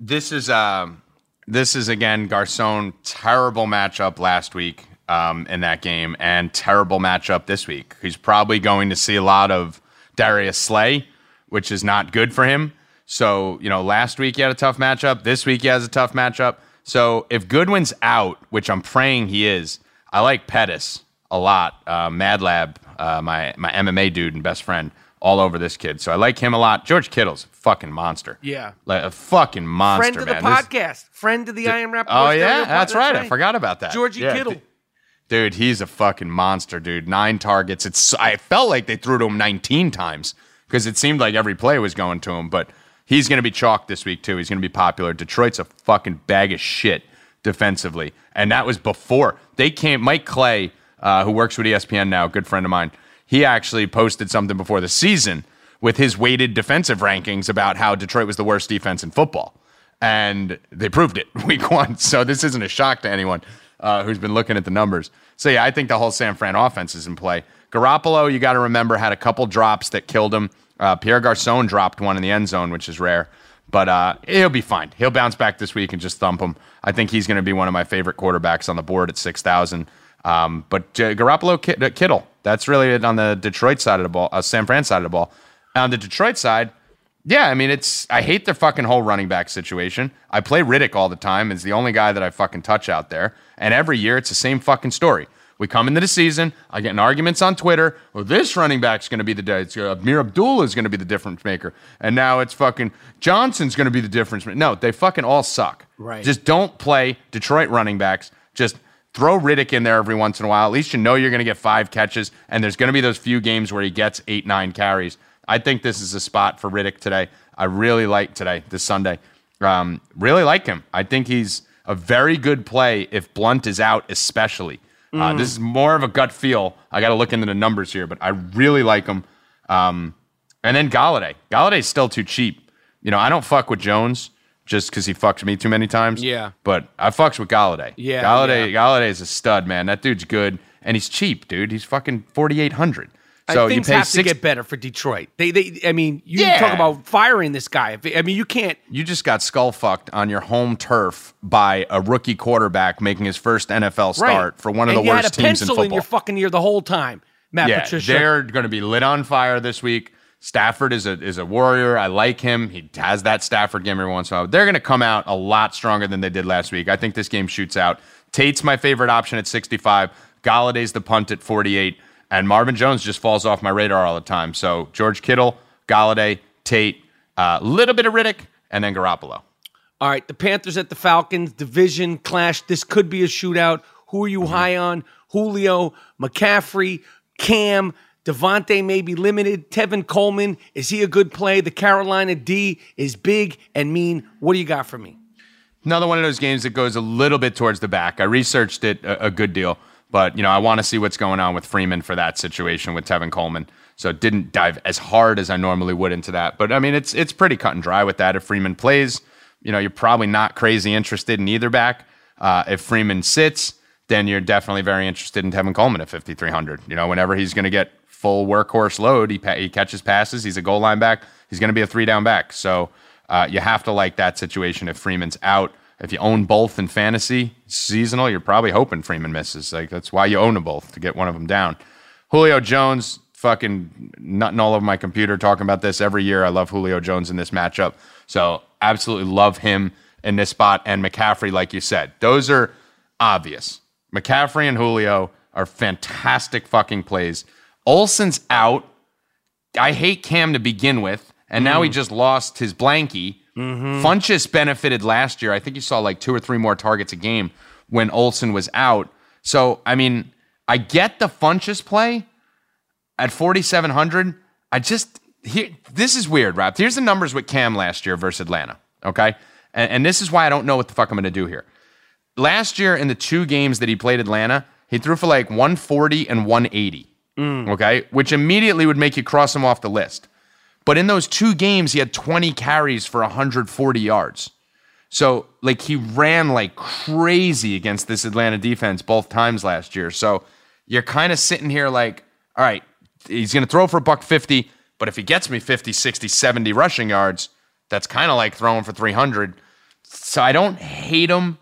This is um, this is again Garcon terrible matchup last week um, in that game and terrible matchup this week. He's probably going to see a lot of Darius Slay, which is not good for him. So you know, last week he had a tough matchup. This week he has a tough matchup. So if Goodwin's out, which I'm praying he is, I like Pettis a lot. Uh, Mad Lab, uh, my my MMA dude and best friend, all over this kid. So I like him a lot. George Kittle's fucking monster. Yeah. like a fucking monster. Friend of the man. This- podcast, friend of the I Am Rap. Oh yeah, that's right. I forgot about that. Georgie Yeah, Kittle. Dude, he's a fucking monster, dude. Nine targets. It's I felt like they threw to him 19 times because it seemed like every play was going to him, but he's going to be chalked this week too. He's going to be popular. Detroit's a fucking bag of shit defensively. And that was before they came Mike Clay, uh, who works with ESPN now, good friend of mine. He actually posted something before the season with his weighted defensive rankings about how Detroit was the worst defense in football and they proved it week one. So this isn't a shock to anyone uh, who's been looking at the numbers. So yeah, I think the whole San Fran offense is in play. Garoppolo, you got to remember, had a couple drops that killed him. Uh, Pierre Garcon dropped one in the end zone, which is rare, but uh, he'll be fine. He'll bounce back this week and just thump him. I think he's going to be one of my favorite quarterbacks on the board at six thousand. Um, but uh, Garoppolo, Ki- Kittle, that's really it on the Detroit side of the ball, uh, San Fran side of the ball. On the Detroit side, yeah, I mean, it's I hate their fucking whole running back situation. I play Riddick all the time. It's the only guy that I fucking touch out there. And every year it's the same fucking story. We come into the season, I get in arguments on Twitter. Well, this running back's going to be the day. It's uh, Ameer Abdullah is going to be the difference maker, and now it's fucking Johnson's going to be the difference. maker. No, they fucking all suck. Right. Just don't play Detroit running backs. Just throw Riddick in there every once in a while. At least you know you're going to get five catches, and there's going to be those few games where he gets eight, nine carries. I think this is a spot for Riddick today. I really like today, this Sunday. Um, really like him. I think he's a very good play if Blount is out, especially. Uh, this is more of a gut feel. I got to look into the numbers here, but I really like him. Um, and then Golladay. Golladay's still too cheap. You know, I don't fuck with Jones just because he fucked me too many times. Yeah. But I fucks with Golladay. Yeah, Golladay, yeah. Golladay is a stud, man. That dude's good, and he's cheap, dude. He's fucking forty eight hundred. So I, things have six. to get better for Detroit. They, they. I mean, you Yeah. talk about firing this guy. I mean, you can't. you just got skull fucked on your home turf by a rookie quarterback making his first NFL start right. for one of And the worst had a teams in pencil football. in your fucking ear the whole time, Matt yeah, Patricia. they're going to be lit on fire this week. Stafford is a is a warrior. I like him. He has that Stafford game every once in a while. They're going to come out a lot stronger than they did last week. I think this game shoots out. Tate's my favorite option at 65. Golladay's the punt at 48. And Marvin Jones just falls off my radar all the time. So George Kittle, Golladay, Tate, a little bit of Riddick, and then Garoppolo. All right, the Panthers at the Falcons division clash. This could be a shootout. Who are you Mm-hmm. high on? Julio, McCaffrey, Cam. Devonta may be limited. Tevin Coleman, is he a good play? The Carolina D is big and mean. What do you got for me? Another one of those games that goes a little bit towards the back. I researched it a, a good deal, but you know I want to see what's going on with Freeman for that situation with Tevin Coleman. So didn't dive as hard as I normally would into that. But I mean, it's it's pretty cut and dry with that. If Freeman plays, you know, you're probably not crazy interested in either back. Uh, if Freeman sits, then you're definitely very interested in Tevin Coleman at 5,300. You know, whenever he's going to get full workhorse load, he, pa- he catches passes, he's a goal line back, he's going to be a three down back. So uh, you have to like that situation if Freeman's out. If you own both in fantasy seasonal, you're probably hoping Freeman misses. Like that's why you own them both to get one of them down. Julio Jones, fucking nutting all over my computer talking about this every year. I love Julio Jones in this matchup. So absolutely love him in this spot. And McCaffrey, like you said, those are obvious. McCaffrey and Julio are fantastic fucking plays. Olsen's out. I hate Cam to begin with, and now he mm. just lost his blankie. Mm-hmm. Funchess benefited last year. I think he saw like two or three more targets a game when Olsen was out. So, I mean, I get the Funchess play at 4,700. I just, here, this is weird, Rap. Here's the numbers with Cam last year versus Atlanta, okay? And, and this is why I don't know what the fuck I'm going to do here. Last year, in the two games that he played Atlanta, he threw for like 140 and 180, mm. okay? Which immediately would make you cross him off the list. But in those two games, he had 20 carries for 140 yards. So, like, he ran like crazy against this Atlanta defense both times last year. So, you're kind of sitting here like, all right, he's going to throw for a buck 50, but if he gets me 50, 60, 70 rushing yards, that's kind of like throwing for 300. So, I don't hate him.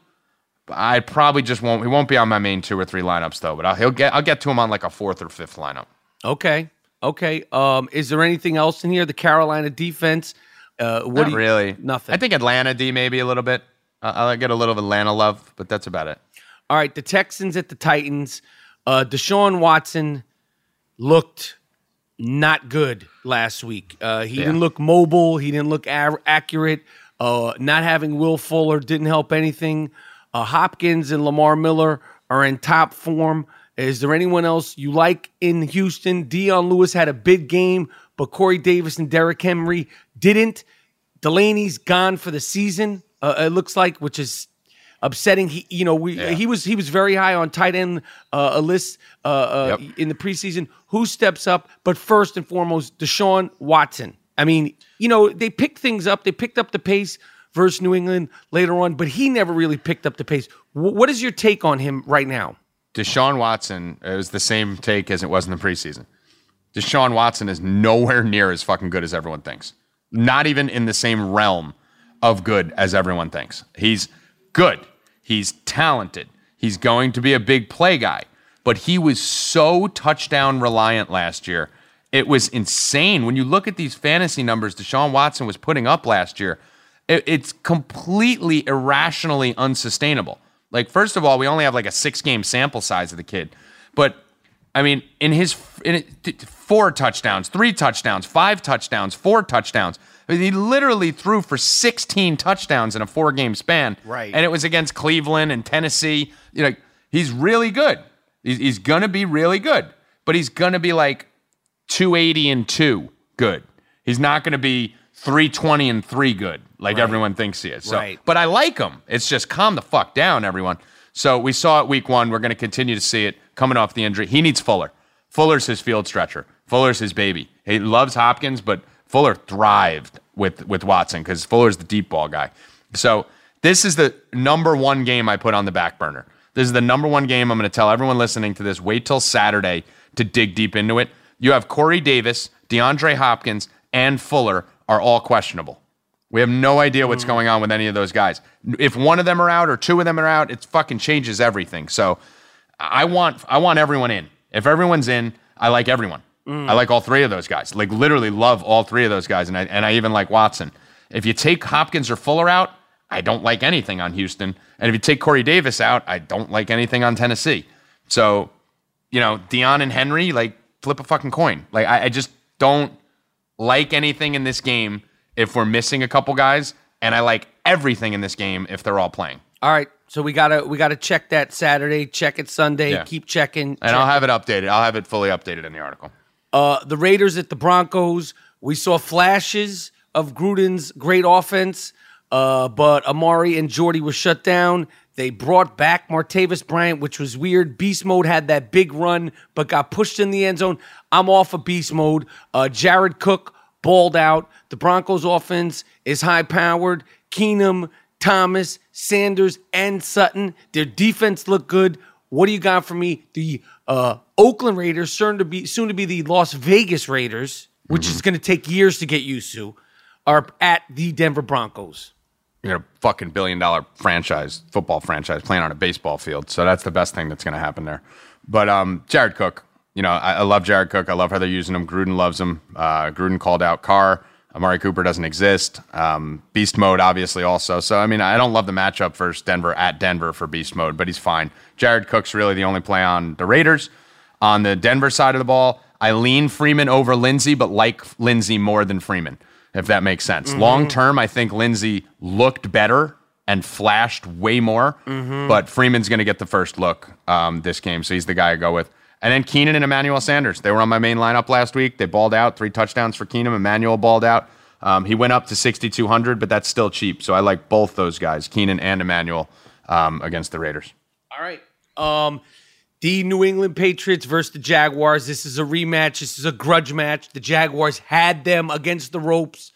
I probably just won't. He won't be on my main two or three lineups though. But I'll, he'll get. I'll get to him on like a fourth or fifth lineup. Okay. Okay. Um, is there anything else in here? The Carolina defense. Uh, what Not you, really. Nothing. I think Atlanta D maybe a little bit. Uh, I'll get a little of Atlanta love, but that's about it. All right, the Texans at the Titans. Uh, Deshaun Watson looked not good last week. Uh, he Yeah. didn't look mobile. He didn't look a- accurate. Uh, not having Will Fuller didn't help anything. Uh, Hopkins and Lamar Miller are in top form. Is there anyone else you like in Houston? Dion Lewis had a big game, but Corey Davis and Derrick Henry didn't. Delanie's gone for the season. Uh, it looks like, which is upsetting. He, you know, we he was he was very high on tight end uh, a list uh, uh, Yep. in the preseason. Who steps up? But first and foremost, Deshaun Watson. I mean, you know, they picked things up. They picked up the pace versus New England later on, but he never really picked up the pace. Wh- what is your take on him right now? Deshaun Watson, it was the same take as it was in the preseason. Deshaun Watson is nowhere near as fucking good as everyone thinks. Not even in the same realm of good as everyone thinks. He's good. He's talented. He's going to be a big play guy. But he was so touchdown reliant last year. It was insane. When you look at these fantasy numbers Deshaun Watson was putting up last year, it's completely irrationally unsustainable. Like, first of all, we only have like a six game sample size of the kid. But I mean, in his in four touchdowns, three touchdowns, five touchdowns, four touchdowns. I mean, he literally threw for 16 touchdowns in a four game span. Right. And it was against Cleveland and Tennessee. You know, he's really good. He's, he's going to be really good, but he's going to be like 280 and 2 good. He's not going to be 320 and 3 good like everyone thinks he is. So, Right. But I like him. It's just calm the fuck down, everyone. So we saw it week one. We're going to continue to see it coming off the injury. He needs Fuller. Fuller's his field stretcher. Fuller's his baby. He loves Hopkins, but Fuller thrived with, with Watson because Fuller's the deep ball guy. So this is the number one game I put on the back burner. This is the number one game I'm going to tell everyone listening to this. Wait till Saturday to dig deep into it. You have Corey Davis, DeAndre Hopkins, and Fuller are all questionable. We have no idea what's mm. going on with any of those guys. If one of them are out or two of them are out, it fucking changes everything. So I want I want everyone in. If everyone's in, I like everyone. Mm. I like all three of those guys. Like literally love all three of those guys, and I and I even like Watson. If you take Hopkins or Fuller out, I don't like anything on Houston. And if you take Corey Davis out, I don't like anything on Tennessee. So, you know, Dion and Henry, like flip a fucking coin. Like I, I just don't like anything in this game if we're missing a couple guys, and I like everything in this game if they're all playing. All right, so we gotta we gotta check that Saturday, check it Sunday, Yeah. keep checking. And I'll have it updated. I'll have it fully updated in the article. Uh, the Raiders at the Broncos. We saw flashes of Gruden's great offense, uh, but Amari and Jordy were shut down. They brought back Martavis Bryant, which was weird. Beast Mode had that big run, but got pushed in the end zone. I'm off of Beast Mode. Uh, Jared Cook balled out. The Broncos offense is high powered. Keenum, Thomas, Sanders, and Sutton. Their defense looked good. What do you got for me? The uh, Oakland Raiders, soon to be soon to be the Las Vegas Raiders, which is going to take years to get used to, are at the Denver Broncos. you know, fucking billion dollar franchise, football franchise playing on a baseball field. So that's the best thing that's going to happen there. But um, Jared Cook, you know, I, I love Jared Cook. I love how they're using him. Gruden loves him. Uh, Gruden called out Carr. Amari Cooper doesn't exist. Um, beast mode, obviously, also. So, I mean, I don't love the matchup versus Denver at Denver for beast mode, but he's fine. Jared Cook's really the only play on the Raiders. On the Denver side of the ball, I lean Freeman over Lindsey, but like Lindsey more than Freeman, if that makes sense. Long term, I think Lindsey looked better and flashed way more, but Freeman's going to get the first look um, this game, so he's the guy I go with. And then Keenum and Emmanuel Sanders. They were on my main lineup last week. They balled out, three touchdowns for Keenum. Emmanuel balled out. Um, he went up to 6,200, but that's still cheap. So I like both those guys, Keenum and Emmanuel, um, against the Raiders. All right. Um, the New England Patriots versus the Jaguars. This is a rematch. This is a grudge match. The Jaguars had them against the ropes,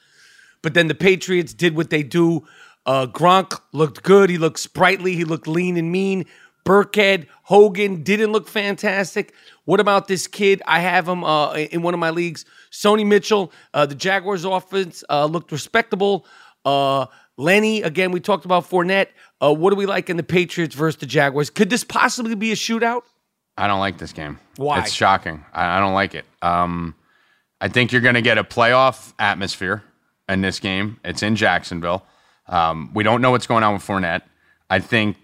but then the Patriots did what they do. Uh, Gronk looked good. He looked sprightly. He looked lean and mean. Burkhead, Hogan didn't look fantastic. What about this kid? I have him uh, in one of my leagues. Sony Mitchell. Uh, the Jaguars' offense uh, looked respectable. Uh, Lenny, again, we talked about Fournette. Uh, what do we like in the Patriots versus the Jaguars? Could this possibly be a shootout? I don't like this game. Why? It's shocking. I, I don't like it. Um, I think you're going to get a playoff atmosphere in this game. It's in Jacksonville. Um, we don't know what's going on with Fournette. I think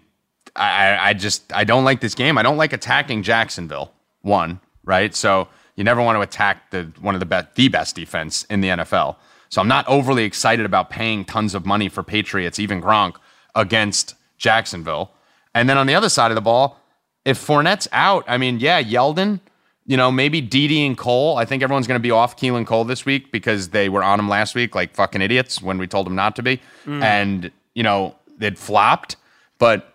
I, I just I don't like this game. I don't like attacking Jacksonville. One, right? So you never want to attack the one of the best the best defense in the NFL. So I'm not overly excited about paying tons of money for Patriots, even Gronk, against Jacksonville. And then on the other side of the ball, if Fournette's out, I mean, yeah, Yeldon, you know, maybe Dede and Cole. I think everyone's going to be off Keelan Cole this week because they were on him last week like fucking idiots when we told them not to be. Mm. And, you know, they'd flopped. But,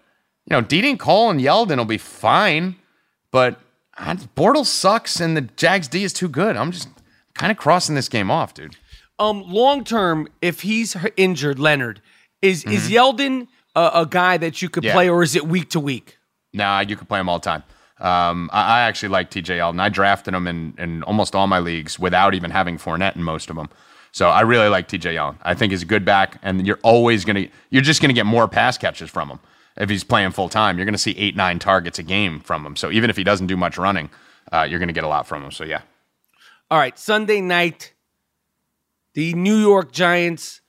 you know, and Cole and Yeldon will be fine. But Bortles sucks and the Jags D is too good. I'm just kind of crossing this game off, dude. Um, long term, if he's injured, Leonard is is Yeldon a, a guy that you could Yeah. play, or is it week to week? Nah, you can play him all the time. Um, I, I actually like TJ Yeldon. I drafted him in, in almost all my leagues without even having Fournette in most of them. So I really like TJ Yeldon. I think he's a good back, and you're always gonna you're just gonna get more pass catches from him if he's playing full time. You're gonna see eight nine targets a game from him. So even if he doesn't do much running, uh, you're gonna get a lot from him. So yeah, All right, Sunday night, the New York Giants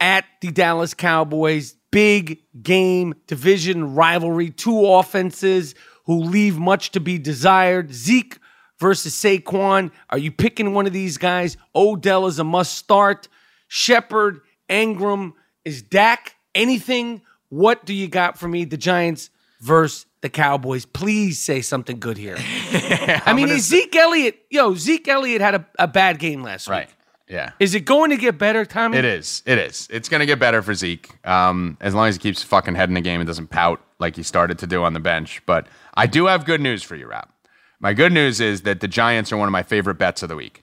at the Dallas Cowboys. Big game, division rivalry, two offenses who leave much to be desired. Zeke versus Saquon. Are you picking one of these guys? Odell is a must start. Shepard, Engram, is Dak anything? What do you got for me? The Giants versus the Cowboys. Please say something good here. I mean, is Zeke Elliott, yo, Zeke Elliott had a, a bad game last week. right, yeah. Is it going to get better, Tommy? It is. It is. It's going to get better for Zeke um, as long as he keeps fucking head in the game and doesn't pout like he started to do on the bench. But I do have good news for you, Rap. My good news is that the Giants are one of my favorite bets of the week.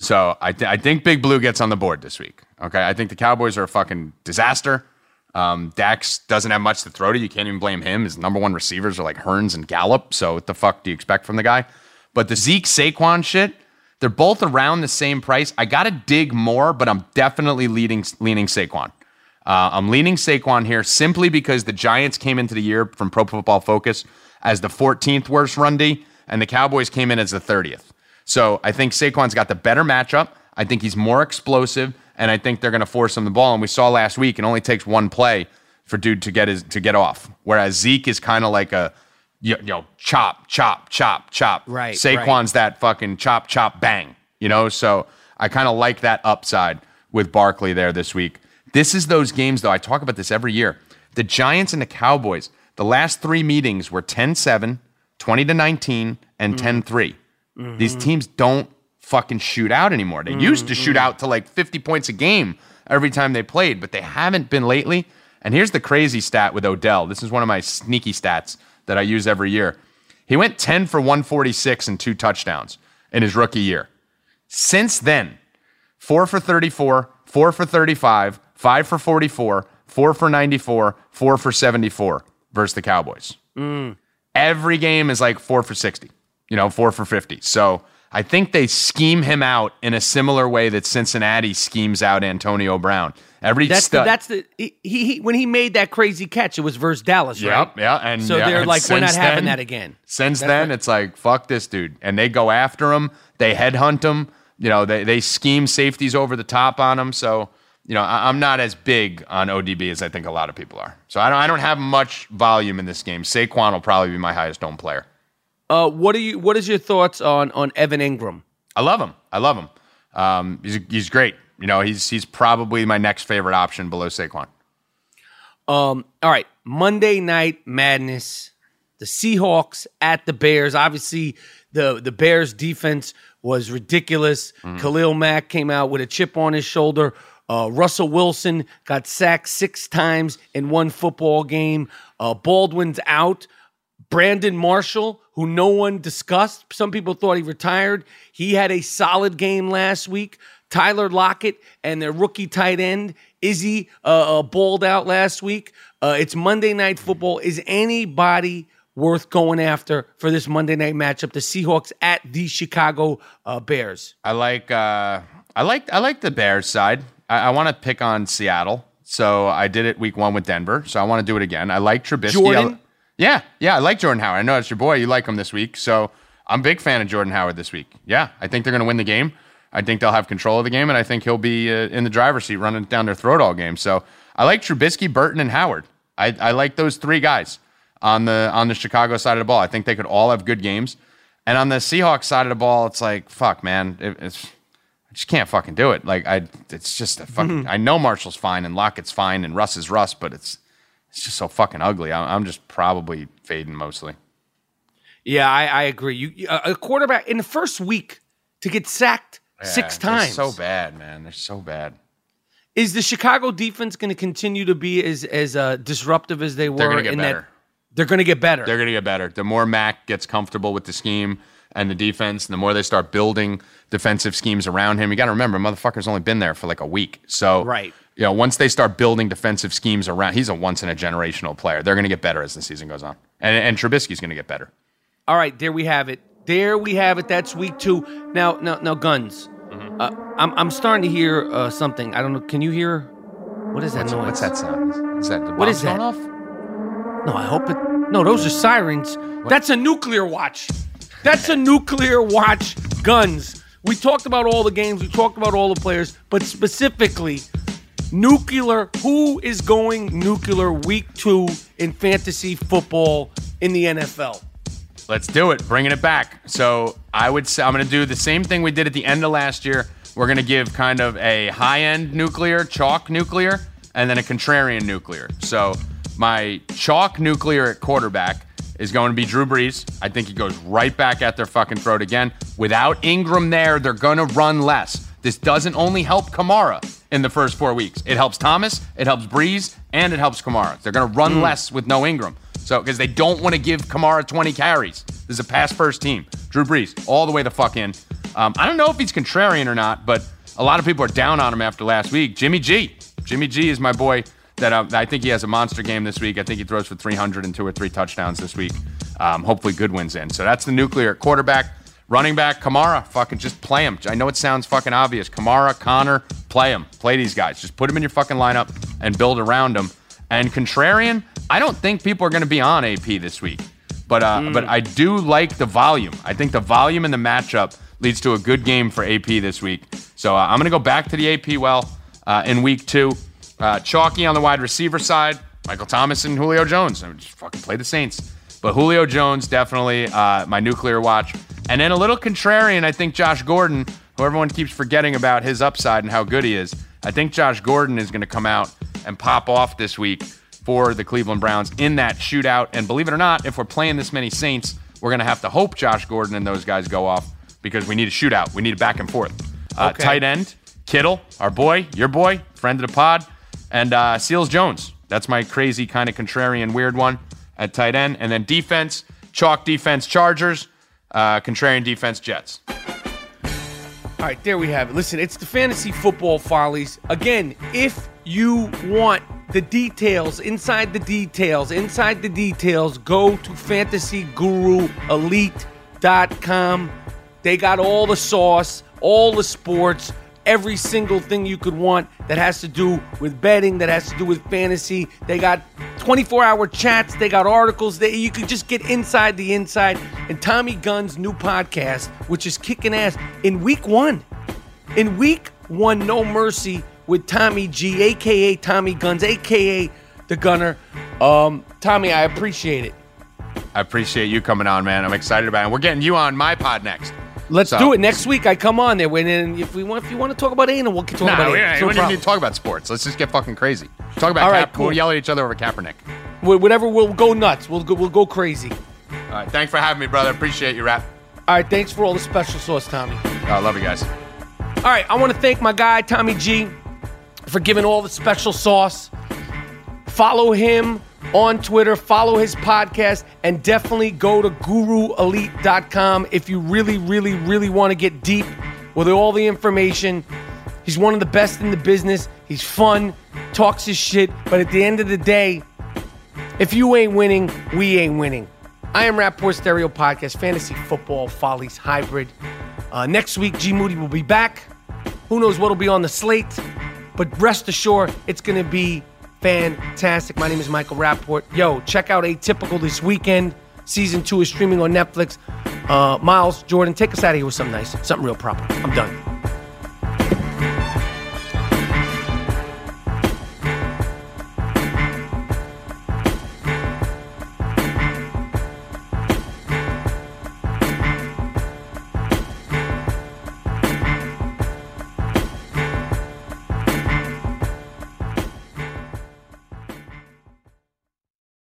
So I, th- I think Big Blue gets on the board this week. Okay. I think the Cowboys are a fucking disaster. Um, Dax doesn't have much to throw to. You can't even blame him. His number one receivers are like Hurns and Gallup. So what the fuck do you expect from the guy? But the Zeke Saquon shit, they're both around the same price. I got to dig more, but I'm definitely leading, leaning Saquon. Uh, I'm leaning Saquon here simply because the Giants came into the year from Pro Football Focus as the 14th worst run D, and the Cowboys came in as the 30th. So I think Saquon's got the better matchup. I think he's more explosive, and I think they're going to force him the ball. And we saw last week it only takes one play for dude to get his to get off. Whereas Zeke is kind of like a you know chop chop chop chop. Right, Saquon's that fucking chop chop bang. You know, so I kind of like that upside with Barkley there this week. This is those games though. I talk about this every year. The Giants and the Cowboys. The last three meetings were 10-7, 20 to 19, and mm. 10-3. Mm-hmm. These teams don't fucking shoot out anymore. They used to shoot mm-hmm. out to like 50 points a game every time they played, but they haven't been lately. And here's the crazy stat with Odell. This is one of my sneaky stats that I use every year. He went 10 for 146 and two touchdowns in his rookie year. Since then, four for 34, four for 35, five for 44, four for 94, four for 74 versus the Cowboys. Mm. Every game is like four for 60, you know, four for 50. So I think they scheme him out in a similar way that Cincinnati schemes out Antonio Brown. Every That's the, stud- that's the he, he when he made that crazy catch, it was versus Dallas, right? Yep, yeah, and so yeah, they're and like, we're not since having that again. Since then, it's like fuck this dude, and they go after him. They headhunt him. You know, they they scheme safeties over the top on him. So you know, I, I'm not as big on ODB as I think a lot of people are. So I don't I don't have much volume in this game. Saquon will probably be my highest owned player. Uh, what are you? What is your thoughts on on Evan Engram? I love him. I love him. Um, he's he's great. You know, he's he's probably my next favorite option below Saquon. Um, all right, Monday Night Madness. The Seahawks at the Bears. Obviously, the the Bears defense was ridiculous. Khalil Mack came out with a chip on his shoulder. Uh, Russell Wilson got sacked six times in one football game. Uh, Baldwin's out. Brandon Marshall, who no one discussed, some people thought he retired. He had a solid game last week. Tyler Lockett and their rookie tight end Izzy uh, uh, balled out last week. Uh, it's Monday Night Football. Is anybody worth going after for this Monday night matchup? The Seahawks at the Chicago uh, Bears. I like uh, I like I like the Bears side. I, I want to pick on Seattle, so I did it week one with Denver. So I want to do it again. I like Trubisky. Jordan? Yeah, yeah, I like Jordan Howard. I know it's your boy. You like him this week, so I'm a big fan of Jordan Howard this week. Yeah, I think they're going to win the game. I think they'll have control of the game, and I think he'll be uh, in the driver's seat running down their throat all game. So I like Trubisky, Burton, and Howard. I, I like those three guys on the on the Chicago side of the ball. I think they could all have good games. And on the Seahawks side of the ball, it's like fuck, man. It, it's I just can't fucking do it. Like I, it's just a fucking. I know Marshall's fine and Lockett's fine and Russ is Russ, but it's it's just so fucking ugly. I'm, I'm just probably fading mostly. Yeah, I, I agree. You a quarterback in the first week to get sacked six Yeah, they're times. so bad, man. They're so bad. Is the Chicago defense going to continue to be as as uh, disruptive as they were? They're gonna get better. that they're going to get better. They're gonna get better. The more Mack gets comfortable with the scheme and the defense, and the more they start building defensive schemes around him. You got to remember, motherfucker's only been there for like a week. So Right. You know, once they start building defensive schemes around, he's a once in a generational player. They're gonna get better as the season goes on, and and Trubisky's gonna get better. All right, there we have it. There we have it. That's week two. Now, now, now, guns. Mm-hmm. Uh, I'm I'm starting to hear uh, something. I don't know. Can you hear? What is that What's, noise? what's that sound? Is that the What is that? going off? No, I hope it. No, those are sirens. That's a nuclear watch. That's a nuclear watch. Guns. We talked about all the games. We talked about all the players, but specifically, nuclear. Who is going nuclear week two in fantasy football in the NFL? Let's do it. Bringing it back. So I would say I'm going to do the same thing we did at the end of last year. We're going to give kind of a high end nuclear, chalk nuclear, and then a contrarian nuclear. So my chalk nuclear at quarterback is going to be Drew Brees. I think he goes right back at their fucking throat again. Without Ingram there, they're going to run less. This doesn't only help Kamara in the first four weeks. It helps Thomas, it helps Brees, and it helps Kamara. They're going to run less with no Ingram. So, because they don't want to give Kamara 20 carries. This is a pass first team. Drew Brees, all the way the fuck in. Um, I don't know if he's contrarian or not, but a lot of people are down on him after last week. Jimmy G. Jimmy G is my boy that uh, I think he has a monster game this week. I think he throws for 300 and two or three touchdowns this week. Um, hopefully, Goodwin's in. So that's the nuclear quarterback. Running back, Kamara, fucking just play him. I know it sounds fucking obvious. Kamara, Conner, play him. Play these guys. Just put them in your fucking lineup and build around them. And contrarian, I don't think people are going to be on AP this week. But uh, but I do like the volume. I think the volume in the matchup leads to a good game for AP this week. So uh, I'm going to go back to the AP well uh, in week two. Uh, chalky on the wide receiver side, Michael Thomas and Julio Jones. I mean, just fucking play the Saints. But Julio Jones definitely uh, my nuclear watch. And then a little contrarian, I think Josh Gordon, who everyone keeps forgetting about his upside and how good he is. I think Josh Gordon is going to come out and pop off this week for the Cleveland Browns in that shootout. And believe it or not, if we're playing this many Saints, we're going to have to hope Josh Gordon and those guys go off because we need a shootout. We need a back and forth. Uh, Okay. Tight end, Kittle, our boy, your boy, friend of the pod, and uh, Seals Jones. That's my crazy kind of contrarian weird one at tight end. And then defense, chalk defense, Chargers, uh, contrarian defense, Jets. All right, there we have it. Listen, it's the fantasy football follies. Again, if you want the details, inside the details, inside the details, go to fantasyguruelite.com. They got all the sauce, all the sports, every single thing you could want that has to do with betting, that has to do with fantasy. They got 24 hour chats, they got articles that you could just get inside the inside. And Tommy Gunn's new podcast, which is kicking ass in week one. In week one, No Mercy with Tommy G, aka Tommy Guns, aka the Gunner. Um, Tommy, I appreciate it. I appreciate you coming on, man. I'm excited about it. We're getting you on my pod next. Let's So- do it next week. I come on there. When and if we want, if you want to talk about anal, we'll talk No, about we, anal. we don't no need to talk about sports. Let's just get fucking crazy. Talk about All right, Cap. cool. We'll yell at each other over Kaepernick. Wh- Whatever, we'll go nuts. We'll go, we'll go crazy. All right, thanks for having me, brother. Appreciate you, rap. All right, thanks for all the special sauce, Tommy. Oh, I love you guys. All right, I want to thank my guy Tommy G for giving all the special sauce. Follow him on Twitter, follow his podcast, and definitely go to guruelite.com if you really, really, really want to get deep with all the information. He's one of the best in the business. He's fun, talks his shit, but at the end of the day, if you ain't winning, we ain't winning. I am Rapaport Stereo Podcast, Fantasy Football Follies Hybrid. Uh, next week, G Moody will be back. Who knows what'll be on the slate? But rest assured, it's going to be fantastic. My name is Michael Rapaport. Yo, check out Atypical this weekend. Season two is streaming on Netflix. Uh, Miles, Jordan, take us out of here with something nice, something real proper. I'm done.